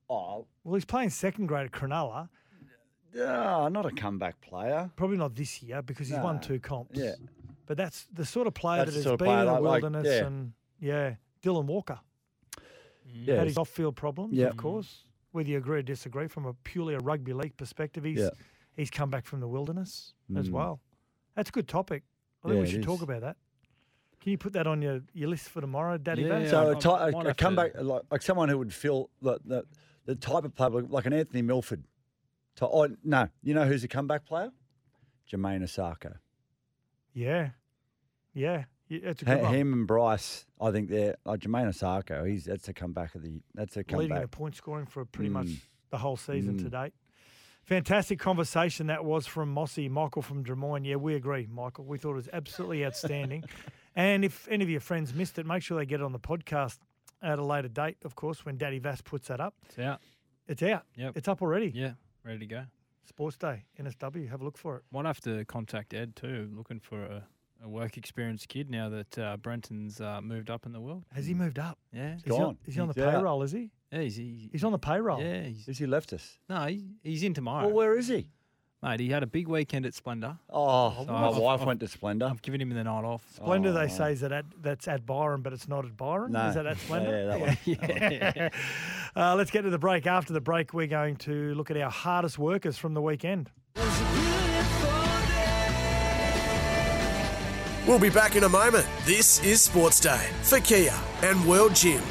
Oh, well, he's playing second grade at Cronulla. Yeah, not a comeback player. Probably not this year because he's won No. two comps. Yeah. but that's the sort of player That's that has sort of been player in the like- like- wilderness yeah. and yeah, Dylan Walker. Yeah. had his off-field problems, Yeah. of course. Whether you agree or disagree, from a purely a rugby league perspective, he's Yeah. he's come back from the wilderness as Mm. well. That's a good topic. I think Yeah, we it should talk about that. Can you put that on your, your list for tomorrow, Daddy? Vance? So a, ty- a, a comeback like, like someone who would feel the, the the type of player like- like an Anthony Milford. To, oh no, you know who's a comeback player? Jamayne Isaako. Yeah, yeah, yeah that's a good Ha- him and Bryce, I think they're like Jamayne Isaako. He's that's a comeback of the that's a leading comeback. the point scoring for pretty much Mm. the whole season to Mm. date. Fantastic conversation that was from Mossy, Michael from Des Moines. Yeah, we agree, Michael. We thought it was absolutely outstanding. and if any of your friends missed it, make sure they get it on the podcast at a later date, of course, when Daddy Vass puts that up. It's out. It's out. Yep. It's up already. Yeah, ready to go. Sports Day, NSW. Have a look for it. Might have to contact Ed too, looking for a, a work experience kid now that uh, Brenton's uh, moved up in the world. Has he moved up? Yeah, Is he on, is he on the He's out. payroll, is he? Yeah, he's, he, He's on the payroll. Yeah, he's, Is he left us? no, he, he's in tomorrow. Well, where is he? Mate, he had a big weekend at Splendour. Oh, So my I've- wife I've- went to Splendour. I've given him the night off. Splendour, Oh, they say, is that at, that's at Byron, but it's not at Byron. No. Is that at Splendour? Yeah, that one. Yeah. uh, let's get to the break. After the break, we're going to look at our hardest workers from the weekend. We'll be back in a moment. This is Sports Day for Kia and World Gym.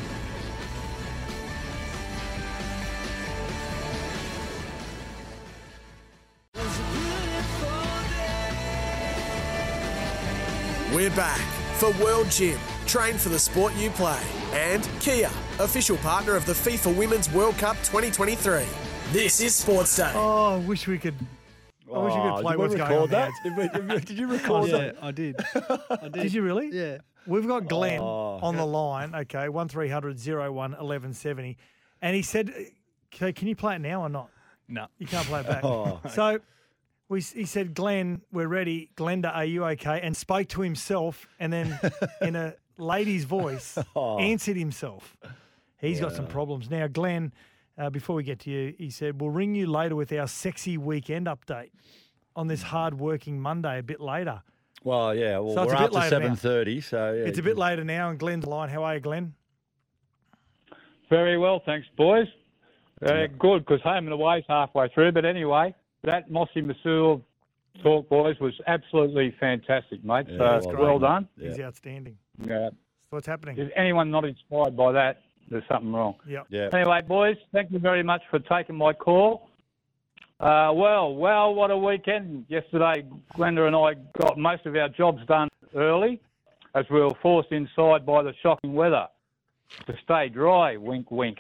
We're back for World Gym. Train for the sport you play. And Kia, official partner of the FIFA Women's World Cup 2023. This is Sports Day. Oh, I wish we could. I wish we Oh, could play did we what's going record on. that? Did, we, did, we- did you record oh, yeah, that? I did. I did. Did you really? Yeah. We've got Glenn Oh. on the line, okay, 01 1170. And he said, can you play it now or not? No. You can't play it back. Oh. So we, he said, Glenn, we're ready. Glenda, are you okay? And spoke to himself and then in a lady's voice Oh. answered himself. He's got some problems. Now, Glenn, uh, before we get to you, he said, we'll ring you later with our sexy weekend update on this hard working Monday a bit later. Well, yeah. Well, So it's we're a bit up to later now. seven thirty. So yeah, It's a bit later now, and Glenn's line. How are you, Glenn? Very well, thanks, boys. Uh, Good, because home and away's halfway through. But anyway, that Mossy Masoe talk, boys, was absolutely fantastic, mate. Yeah, so well, great. done. He's outstanding. Yeah. So what's happening? If anyone not inspired by that, there's something wrong. Yep. Yeah. Anyway, boys, thank you very much for taking my call. Uh, well, well, what a weekend. Yesterday, Glenda and I got most of our jobs done early as we were forced inside by the shocking weather to stay dry, wink, wink.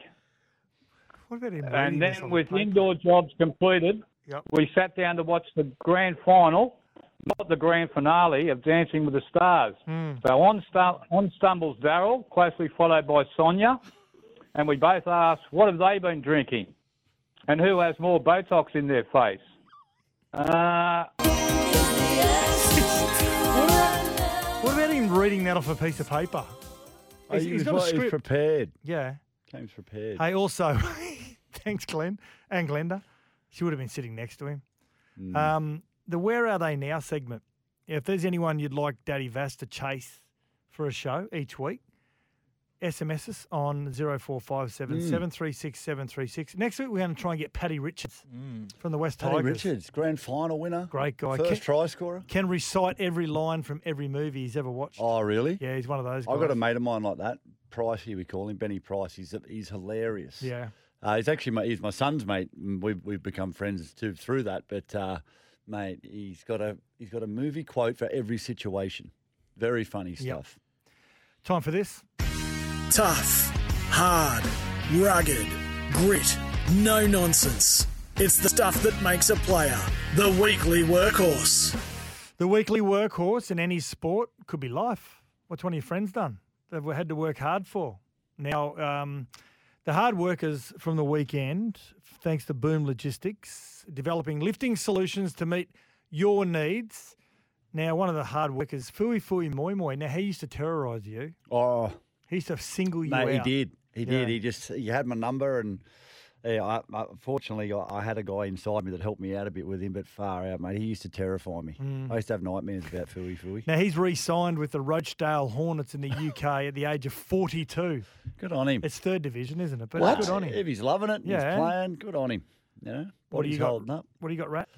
What about And then with the indoor jobs completed, Yep. we sat down to watch the grand final not the grand finale of Dancing with the Stars. Hmm. So on, stu- on stumbles Daryl, closely followed by Sonia, and we both asked, what have they been drinking? And who has more Botox in their face? Uh, What about him reading that off a piece of paper? Oh, he was, what, he was prepared. Yeah. James prepared. Hey, also, thanks, Glenn and Glenda. She would have been sitting next to him. Mm. Um, the Where Are They Now segment. If there's anyone you'd like Daddy Vass to chase for a show each week, SMS us on 0457 Mm. 736 736. Next week, we're going to try and get Paddy Richards from the West Paddy Tigers. Richards, grand final winner. Great guy. First Can- try scorer. Can recite every line from every movie he's ever watched. Oh, really? Yeah, he's one of those guys. I've got a mate of mine like that. Pricey, we call him Benny Price. He's he's hilarious. Yeah. Uh, he's actually my, he's my son's mate. We've we've become friends too through that. But uh, mate, he's got a he's got a movie quote for every situation. Very funny stuff. Time for this. Tough, hard, rugged, grit, no nonsense. It's the stuff that makes a player. The weekly workhorse. The weekly workhorse in any sport could be life. What's one of your friends done? They've had to work hard for. Now, um, the hard workers from the weekend, thanks to Boom Logistics, developing lifting solutions to meet your needs. Now, one of the hard workers, Fui Fui Moi Moi. Now, he used to terrorise you. Oh, he used to single you Mate, he did. He did. He just he had my number, and yeah, I, I, fortunately, I, I had a guy inside me that helped me out a bit with him. But far out, mate. He used to terrify me. Mm. I used to have nightmares about Fui Fui. Now, he's re signed with the Rochdale Hornets in the UK at the age of 42. Good on him. It's third division, isn't it? But What? good on him. If he's loving it, and Yeah. he's playing, good on him. You know, What do you got? holding up. What do you got, Rat?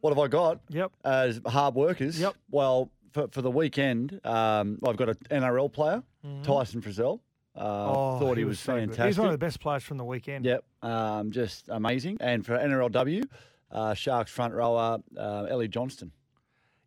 What have I got? Yep. As hard workers. Yep. Well, for, for the weekend, um, I've got an NRL player, Mhm. Tyson Frizell. Uh, Oh, thought he, was, so fantastic. He's one of the best players from the weekend. Yep, um, just amazing. And for NRLW, uh, Sharks front rower uh, Ellie Johnston.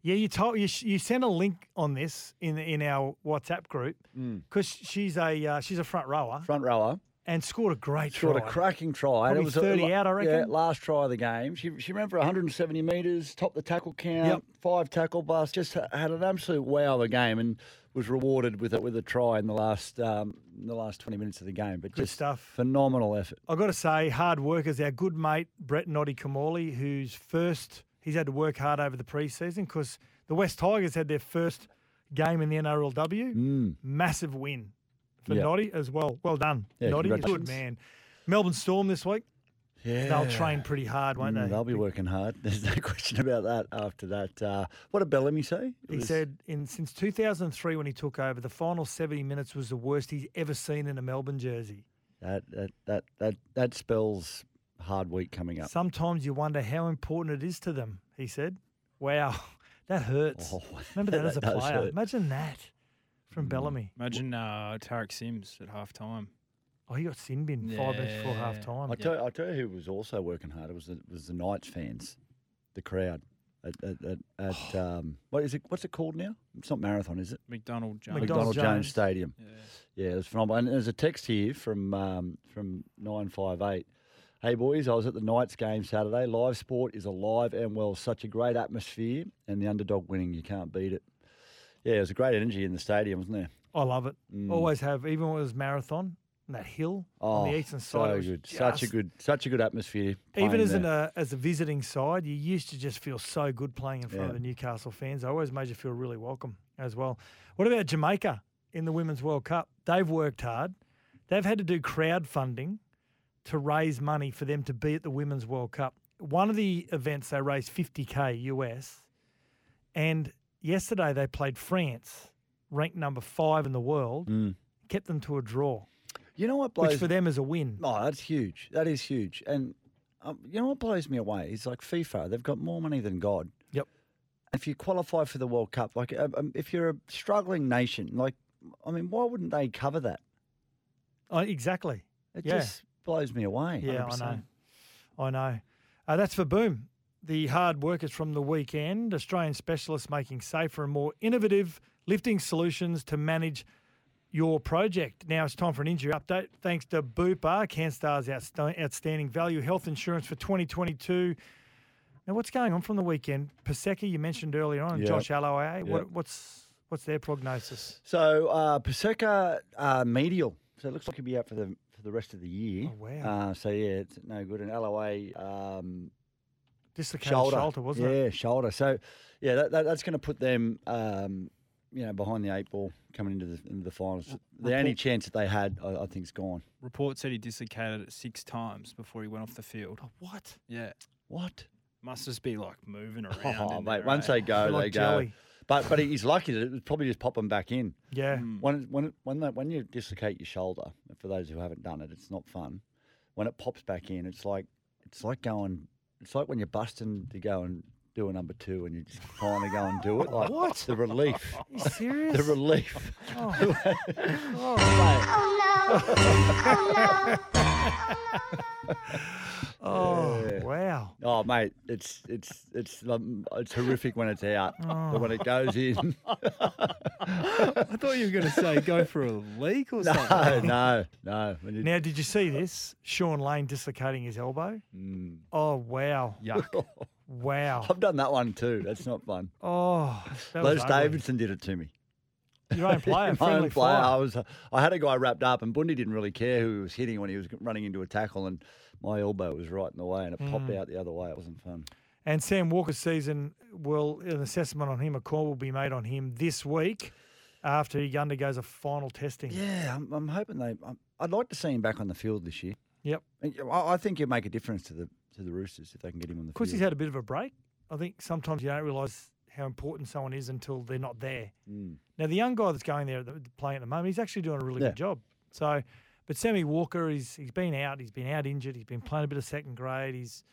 Yeah, you told you, you sent a link on this in in our WhatsApp group Mm. because she's a uh, she's a front rower Front rower. and scored a great Scored try. a cracking try. Probably it was a- 30 out, I reckon. Yeah, last try of the game. She she ran for 170 metres, topped the tackle count, Yep. five tackle busts. Just had an absolute wow of a game and was rewarded with a, with a try in the last um, in the last 20 minutes of the game. But Good just stuff. phenomenal effort. I've got to say, hard work workers. Our good mate Brett Noddy Kimmorley, who's first, he's had to work hard over the preseason because the West Tigers had their first game in the NRLW. Mm. Massive win for Yeah. Noddy as well. Well done, Yeah, Noddy. Good man. Melbourne Storm this week. Yeah. They'll train pretty hard, won't Mm, they? They'll be working hard. There's no question about that. After that, uh, what did Bellamy say? It He was- said in since 2003 when he took over, the final 70 minutes was the worst he's ever seen in a Melbourne jersey. that that that that that spells hard week coming up. Sometimes you wonder how important it is to them. He said, "Wow, that hurts." Oh, Remember that, as a player. hurt. Imagine that Mm. from Bellamy. Imagine uh, Tariq Sims at half time. Oh, he got sin bin five minutes before half time. I tell, I tell you who was also working hard. It was the, it was the Knights fans, the crowd at, at, at, at um, what is it? What's it called now? It's not marathon, is it? McDonald Jones. McDonald, Jones. Jones. Stadium. Yeah, it was phenomenal. And there's a text here from um, from nine five eight. Hey boys, I was at the Knights game Saturday. Live sport is alive and well. Such a great atmosphere, and the underdog winning, you can't beat it. Yeah, it was a great energy in the stadium, wasn't there? I love it. Mm. Always have, even when it was marathon, and that hill Oh, on the eastern side. so good. Such a good, such a good atmosphere. Even as an, uh, as a visiting side, you used to just feel so good playing in front of the Newcastle fans. They always made you feel really welcome as well. What about Jamaica in the Women's World Cup? They've worked hard. They've had to do crowdfunding to raise money for them to be at the Women's World Cup. One of the events they raised 50k US, and yesterday they played France, ranked number five in the world, Mm. kept them to a draw. You know what blows Which for them is a win. Oh, that's huge. That is huge. And um, you know what blows me away is like FIFA. They've got more money than God. Yep. If you qualify for the World Cup, like um, um, if you're a struggling nation, like I mean, why wouldn't they cover that? Oh, exactly. It Yeah. just blows me away. Yeah, 100%. I know. I know. Uh, that's for Boom. The hard workers from the weekend, Australian specialists making safer and more innovative lifting solutions to manage your project. Now it's time for an injury update. Thanks to Bupa, CanStar's outstanding value health insurance for 2022. Now, what's going on from the weekend? Paseka, you mentioned earlier on, and Yeah. Josh Alloway. Yeah. What, what's what's their prognosis? So uh, Paseka uh, medial. So it looks like he'll be out for the for the rest of the year. Oh, wow. Uh, so yeah, it's no good. And LOA um, Dislocated shoulder, shoulder, wasn't yeah, it? Yeah, shoulder. So yeah, that, that, that's going to put them, um, you know, behind the eight ball coming into the into the finals. The only chance that they had, I, I think, is gone. Report said he dislocated it six times before he went off the field. what? Yeah. What? Must just be like moving around. Oh, mate, there, once eh? they go, Like they go. But but he's lucky that it was probably just pop them back in. Yeah. When when when that, when you dislocate your shoulder, for those who haven't done it, it's not fun. When it pops back in, it's like it's like going. It's like when you're busting to go and do a number two, and you just finally go and do it. Like What? The relief. you serious? The relief. Oh. Oh, oh, oh Yeah. wow. Oh mate, it's it's it's it's horrific when it's out, but when it Oh. goes in, I thought you were going to say go for a leak or no, something. no, no. You- Now, did you see this? Shaun Lane dislocating his elbow. Mm. Oh, wow. Yuck. Wow. I've done that one too. That's not fun. Oh, that Les. Davidson did it to me. Your own player, My own player. I was. I had a guy wrapped up, and Bundy didn't really care who he was hitting when he was running into a tackle, and my elbow was right in the way, and it popped Mm. out the other way. It wasn't fun. And Sam Walker's season will an assessment on him, a call will be made on him this week after he undergoes a final testing. Yeah, I'm, I'm hoping they. I'm, I'd like to see him back on the field this year. Yep. I, I think he'll make a difference to the to the Roosters if they can get him on the field. Of course, field. he's had a bit of a break. I think sometimes you don't realise how important someone is until they're not there. Mm. Now, the young guy that's going there, the- playing at the moment, he's actually doing a really Yeah. good job. So, but Sammy Walker, he's he's been out, he's been out injured, he's been playing a bit of second grade. He's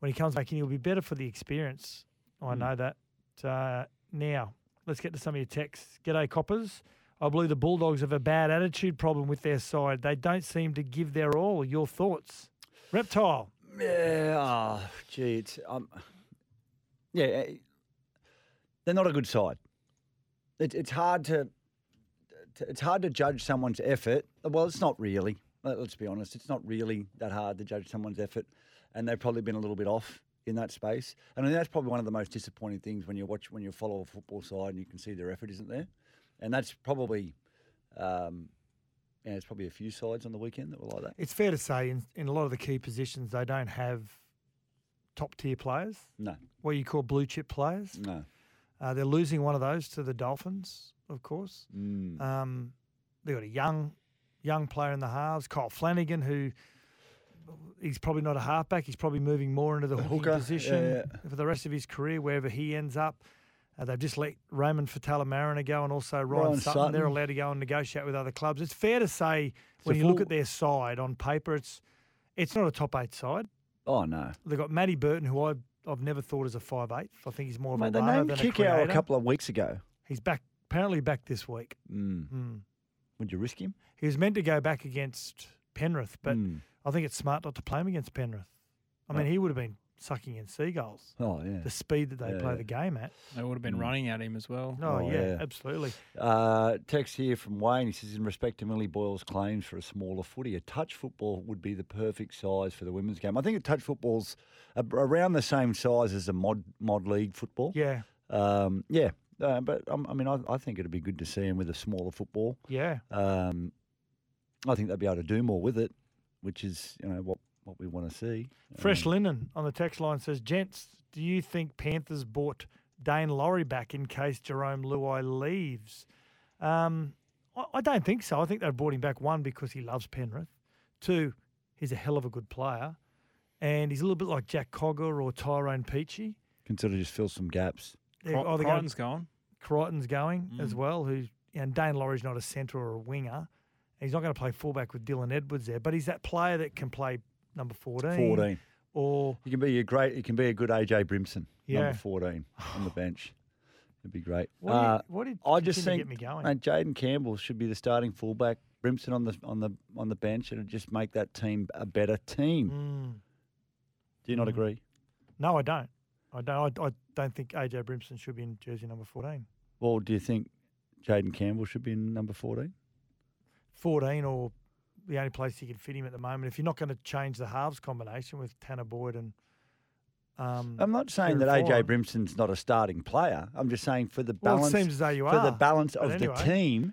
when he comes back in, he'll be better for the experience. I Mm. know that. Uh, now, let's get to some of your texts. G'day, coppers. I believe the Bulldogs have a bad attitude problem with their side. They don't seem to give their all. Your thoughts? Reptile. Yeah, oh, gee, it's um, yeah, eh, they're not a good side. It, it's hard to, it's hard to judge someone's effort. Well, it's not really. Let- Let's be honest. It's not really that hard to judge someone's effort, and they've probably been a little bit off in that space. And I think that's probably one of the most disappointing things when you watch when you follow a football side and you can see their effort isn't there, and that's probably. Um, yeah, there's probably a few sides on the weekend that were like that. It's fair to say in, in a lot of the key positions, they don't have top tier players. No. What you call blue chip players. No. Uh, they're losing one of those to the Dolphins, of course. Mm. Um, they've got a young, young player in the halves, Kyle Flanagan, who he's probably not a halfback. He's probably moving more into the hooker, position yeah. for the rest of his career, wherever he ends up. Uh, they've just let Raymond Faitala-Mariner go and also Ryan, Ryan Sutton. They're allowed to go and negotiate with other clubs. It's fair to say when a you look at their side on paper, it's it's not a top eight side. Oh no. They've got Matty Burton, who I I've never thought as a five eight. I think he's more of Mate, a they named than a Kick out creator. a couple of weeks ago. He's back, apparently back this week. Mm. Mm. Would you risk him? He was meant to go back against Penrith, but Mm. I think it's smart not to play him against Penrith. I mean, he would have been sucking in seagulls. Oh yeah. The speed that they Yeah, play yeah. the game at. They would have been Mm. running at him as well. Oh, Oh, yeah, yeah. absolutely. Uh, text here from Wayne. He says, in respect to Millie Boyle's claims for a smaller footy, a touch football would be the perfect size for the women's game. I think a touch football's around the same size as a mod mod league football. Yeah, Um, yeah. Uh, but um, I mean, I, I think it'd be good to see him with a smaller football. yeah. Um, I think they'd be able to do more with it, which is you know what what we want to see. Fresh Um, Linen on the text line says, Gents, do you think Panthers bought Daine Laurie back in case Jarome Luai leaves? Um, I, I don't think so. I think they brought him back, one, because he loves Penrith. Two, he's a hell of a good player. And he's a little bit like Jack Cogger or Tyrone Peachey. can sort of just fill some gaps. They're Cri- either going- Crichton's gone. Crichton's going as Mm. well, who's and Daine Laurie's not a centre or a winger. He's not going to play fullback with Dylan Edwards there, but he's that player that can play number 14. 14. Or You can be a great. You can be a good AJ Brimson, Yeah. number fourteen on the bench. It'd be great. What Uh, what did I just think to get me going? mate, Jayden Campbell should be the starting fullback. Brimson on the on the on the bench. It'd just make that team a better team. Mm. Do you not Mm. agree? No, I don't. I don't. I, I don't think AJ Brimson should be in jersey number 14. Or do you think Jayden Campbell should be in number fourteen? 14 or the only place you can fit him at the moment. If you're not going to change the halves combination with Tanah Boyd and Um, I'm not saying that AJ forward. Brimson's not a starting player. I'm just saying for the Well, balance. seems as though you for the balance but of anyway. the team.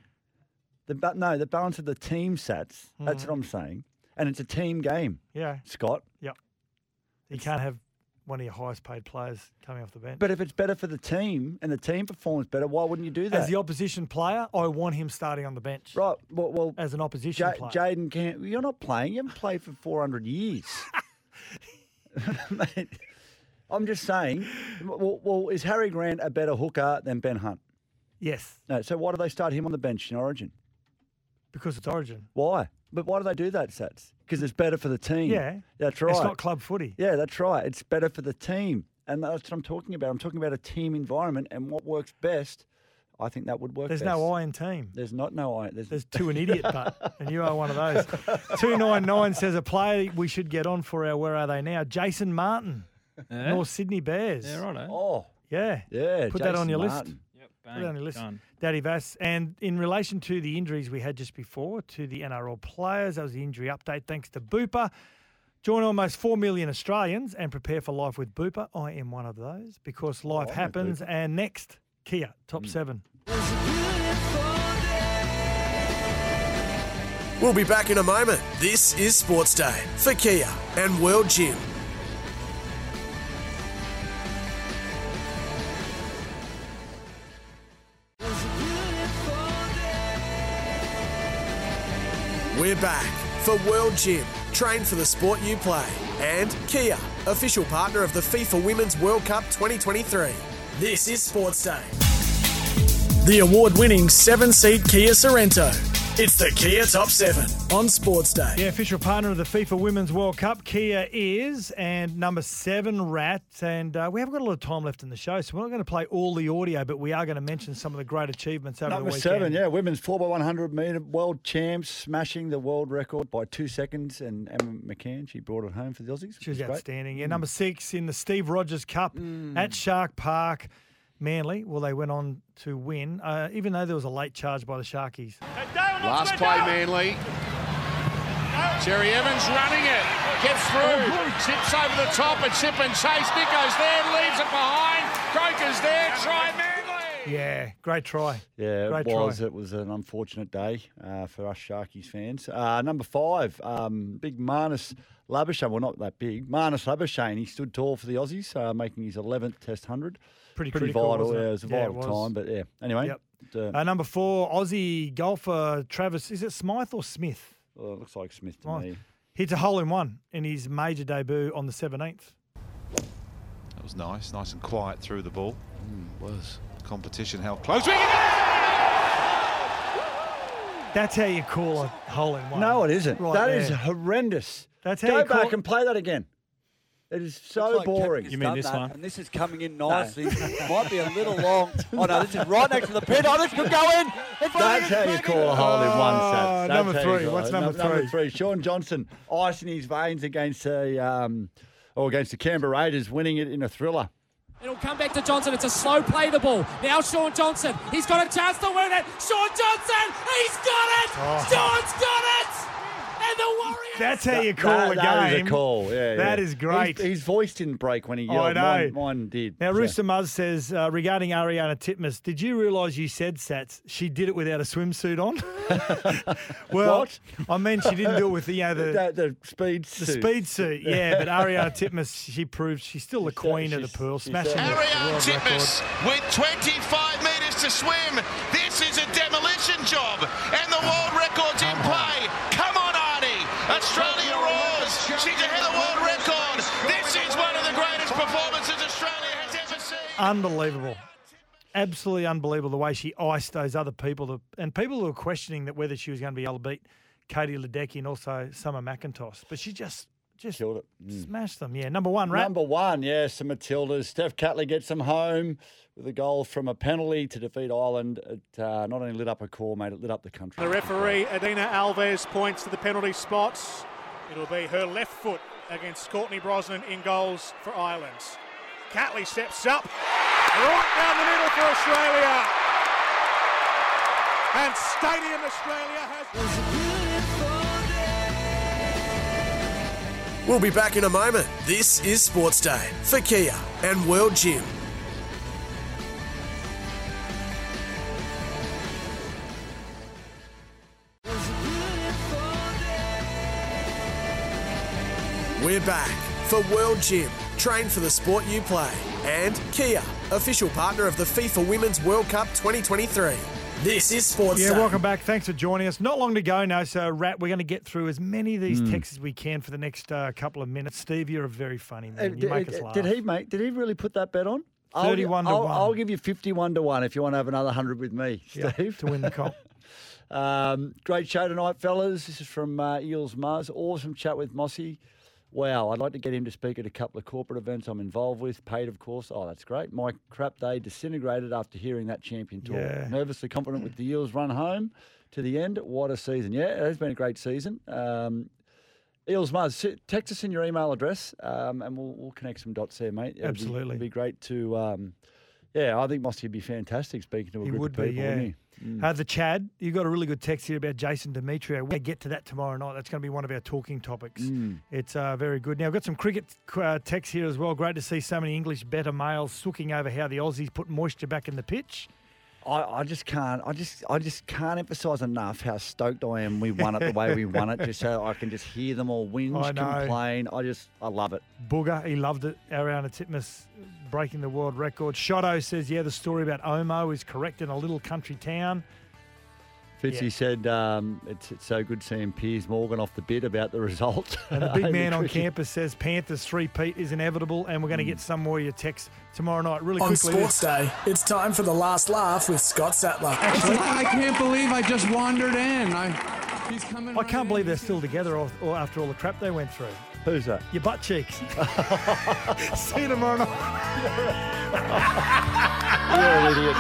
The ba- no, the balance of the team sats. That's Mhm. what I'm saying. And it's a team game. Yeah. Scott. Yep. You can't have one of your highest paid players coming off the bench. But if it's better for the team and the team performs better, why wouldn't you do that? As the opposition player, I want him starting on the bench. Right. Well, well as an opposition Ja- player. Jayden can't. You're not playing. You haven't played for 400 years. Mate, I'm just saying. Well, well, is Harry Grant a better hooker than Ben Hunt? Yes. No. So why do they start him on the bench in Origin? Because it's Origin. Why? But why do they do that, Sats? Because it's better for the team. Yeah. That's right. It's not club footy. Yeah, that's right. It's better for the team. And that's what I'm talking about. I'm talking about a team environment and what works best. I think that would work There's best. no I in team. There's not no I. There's, There's two an idiot but, and you are one of those. 299 says a player we should get on for our Where Are They Now? Jason Martin, Yeah. North Sydney Bears. Yeah, righto. Oh. Yeah. Yeah, Put that on your Martin. list. Yep, Put it on your list. done. Daddy Vass. And in relation to the injuries we had just before to the NRL players, that was the injury update. Thanks to Bupa. Join almost 4 million Australians and prepare for life with Bupa. I am one of those because life I'm happens. And next, Kia, top seven. We'll be back in a moment. This is Sports Day for Kia and World Gym. We're back for World Gym. Train for the sport you play. And Kia, official partner of the FIFA Women's World Cup 2023. This is Sports Day. The award winning seven seat Kia Sorento. It's the Kia Top 7 on Sports Day. Yeah, official partner of the FIFA Women's World Cup, Kia is, and number seven, Rat. And uh, we haven't got a lot of time left in the show, so we're not going to play all the audio, but we are going to mention some of the great achievements over Number the weekend. seven, yeah, women's four by one hundred meter world champs, smashing the world record by two seconds. And Emma McKeon, she brought it home for the Aussies. She was which is great. outstanding. Mm. Yeah, number six in the Steve Rogers Cup at Shark Park. Manly, well, they went on to win, uh, even though there was a late charge by the Sharkies. Last play, Manly. Jerry Evans running it. Gets through. Zips over the top A Sip and Chase. Nico's there. Leaves it behind. Croker's there. Try Manly. Yeah, great try. Yeah, Great it try. was. It was an unfortunate day uh, for us Sharkies fans. Uh, number five, um, big Marnus Labuschagne. Well, not that big. Marnus Labuschagne. He stood tall for the Aussies, uh, making his 11th Test 100. Pretty Pretty critical, vital. wasn't it? Yeah, it was a Yeah, vital was. time. But yeah, anyway. Yep. uh, Uh, number four, Aussie golfer Travis, is it Smythe or Smith? well, it looks like Smith to Smythe. me. Hits a hole in one in his major debut on the 17th. That was nice, nice and quiet through the ball. Mm, was. Competition held close. We That's how you call a hole in one. No, it isn't. Right That is there. horrendous. That's how Go you back call- and play that again. It is so like boring. Koepka's done that, one? And this is coming in nicely. Might be a little long. Oh no, this is right next to the pin. Oh, this could go in. It's That's how you call a hole in one Sats. That's number three. What's it. number Num- Number three? three. Shaun Johnson, ice in his veins against the um, or against the Canberra Raiders, winning it in a thriller. It'll come back to Johnson. It's a slow play the ball. Now Shaun Johnson. He's got a chance to win it. Shaun Johnson. He's got it. Oh. Shaun's got it. And the Warriors. That's how you call That- a that is game. a call. Yeah, That yeah. is great. His, his voice didn't break when he yelled. I yelled. know. Mine, mine did. Now, So- Rooster Muzz says uh, regarding Ariarne Titmus, did you realise you said Sats? She did it without a swimsuit on. well, What? I mean, she didn't do it with the, you know, the, the, the speed suit. the speed suit. Yeah, but Ariarne Titmus, she proved she's still the queen of the she's- pool, she's smashing the Ariarne world Titmus record. with 25 metres to swim. This is a demolition job, and the world record's in Australia roars. She's ahead of the world record. This is one of the greatest performances Australia has ever seen. Unbelievable. Absolutely unbelievable the way she iced those other people. And people who were questioning that whether she was going to be able to beat Katie Ledecky and also Summer McIntosh. But she just just Killed it. Mm. smashed them. Yeah, number one, right? Number one, yes, the Matildas. Steph Catley gets them home with a goal from a penalty to defeat Ireland. It uh, not only lit up a core, mate, it lit up the country. The referee, Edina Alves, points to the penalty spots. It'll be her left foot against Courtney Brosnan in goals for Ireland. Catley steps up, right down the middle for Australia. And Stadium Australia has. We'll be back in a moment. This is Sports Day for Kia and World Gym. We're back for World Gym. Train for the sport you play. And Kia, official partner of the FIFA Women's World Cup 2023. This is Sports Yeah, Day. welcome back. Thanks for joining us. Not long to go now, so Rat, we're going to get through as many of these Hmm. texts as we can for the next uh, couple of minutes. Steve, you're a very funny man. Uh, You make did, us laugh. did he make? Did he really put that bet on? I'll 31 to I'll, 1. I'll give you fifty-one to one if you want to have another hundred with me, Yeah, Steve, to win the comp. um, great show tonight, fellas. This is from uh, Eels Mars. Awesome chat with Mossy. Wow, I'd like to get him to speak at a couple of corporate events I'm involved with, paid, of course. Oh, that's great. My crap day disintegrated after hearing that champion talk. Yeah. Nervously confident with the Eels run home to the end. What a season. Yeah, it has been a great season. Um, Eels s- text us in your email address um, and we'll, we'll connect some dots there, mate. It'd be- Absolutely. it'd be great to. Um, yeah, I think Mossy would be fantastic speaking to a He group of be, people, yeah. wouldn't he? Mm. Uh, the Chad, you got a really good text here about Jason Demetriou. We're going to get to that tomorrow night. That's going to be one of our talking topics. Mm. It's uh, very good. Now, I've got some cricket uh, text here as well. Great to see so many English better males sooking over how the Aussies put moisture back in the pitch. I, I just can't. I just I just can't emphasise enough how stoked I am we won it the way we won it. Just so I can just hear them all whinge, I complain. I just I love it. Booger, he loved it. Ariarne Titmus breaking the world record. Shotto says, yeah, the story about Omo is correct in a little country town. Fitzy Yeah. said um, it's, it's so good seeing Piers Morgan off the bit about the result. And the big man on campus says Panthers three Pete is inevitable, and we're going to get some more of your texts tomorrow night. Really On quickly, Sports Day, it's time for the last laugh with Scott Sattler. I can't believe I just wandered in. I, he's coming. I can't believe they're still together or, or after all the crap they went through. Who's that? Your butt cheeks. See you tomorrow night. You're an idiot.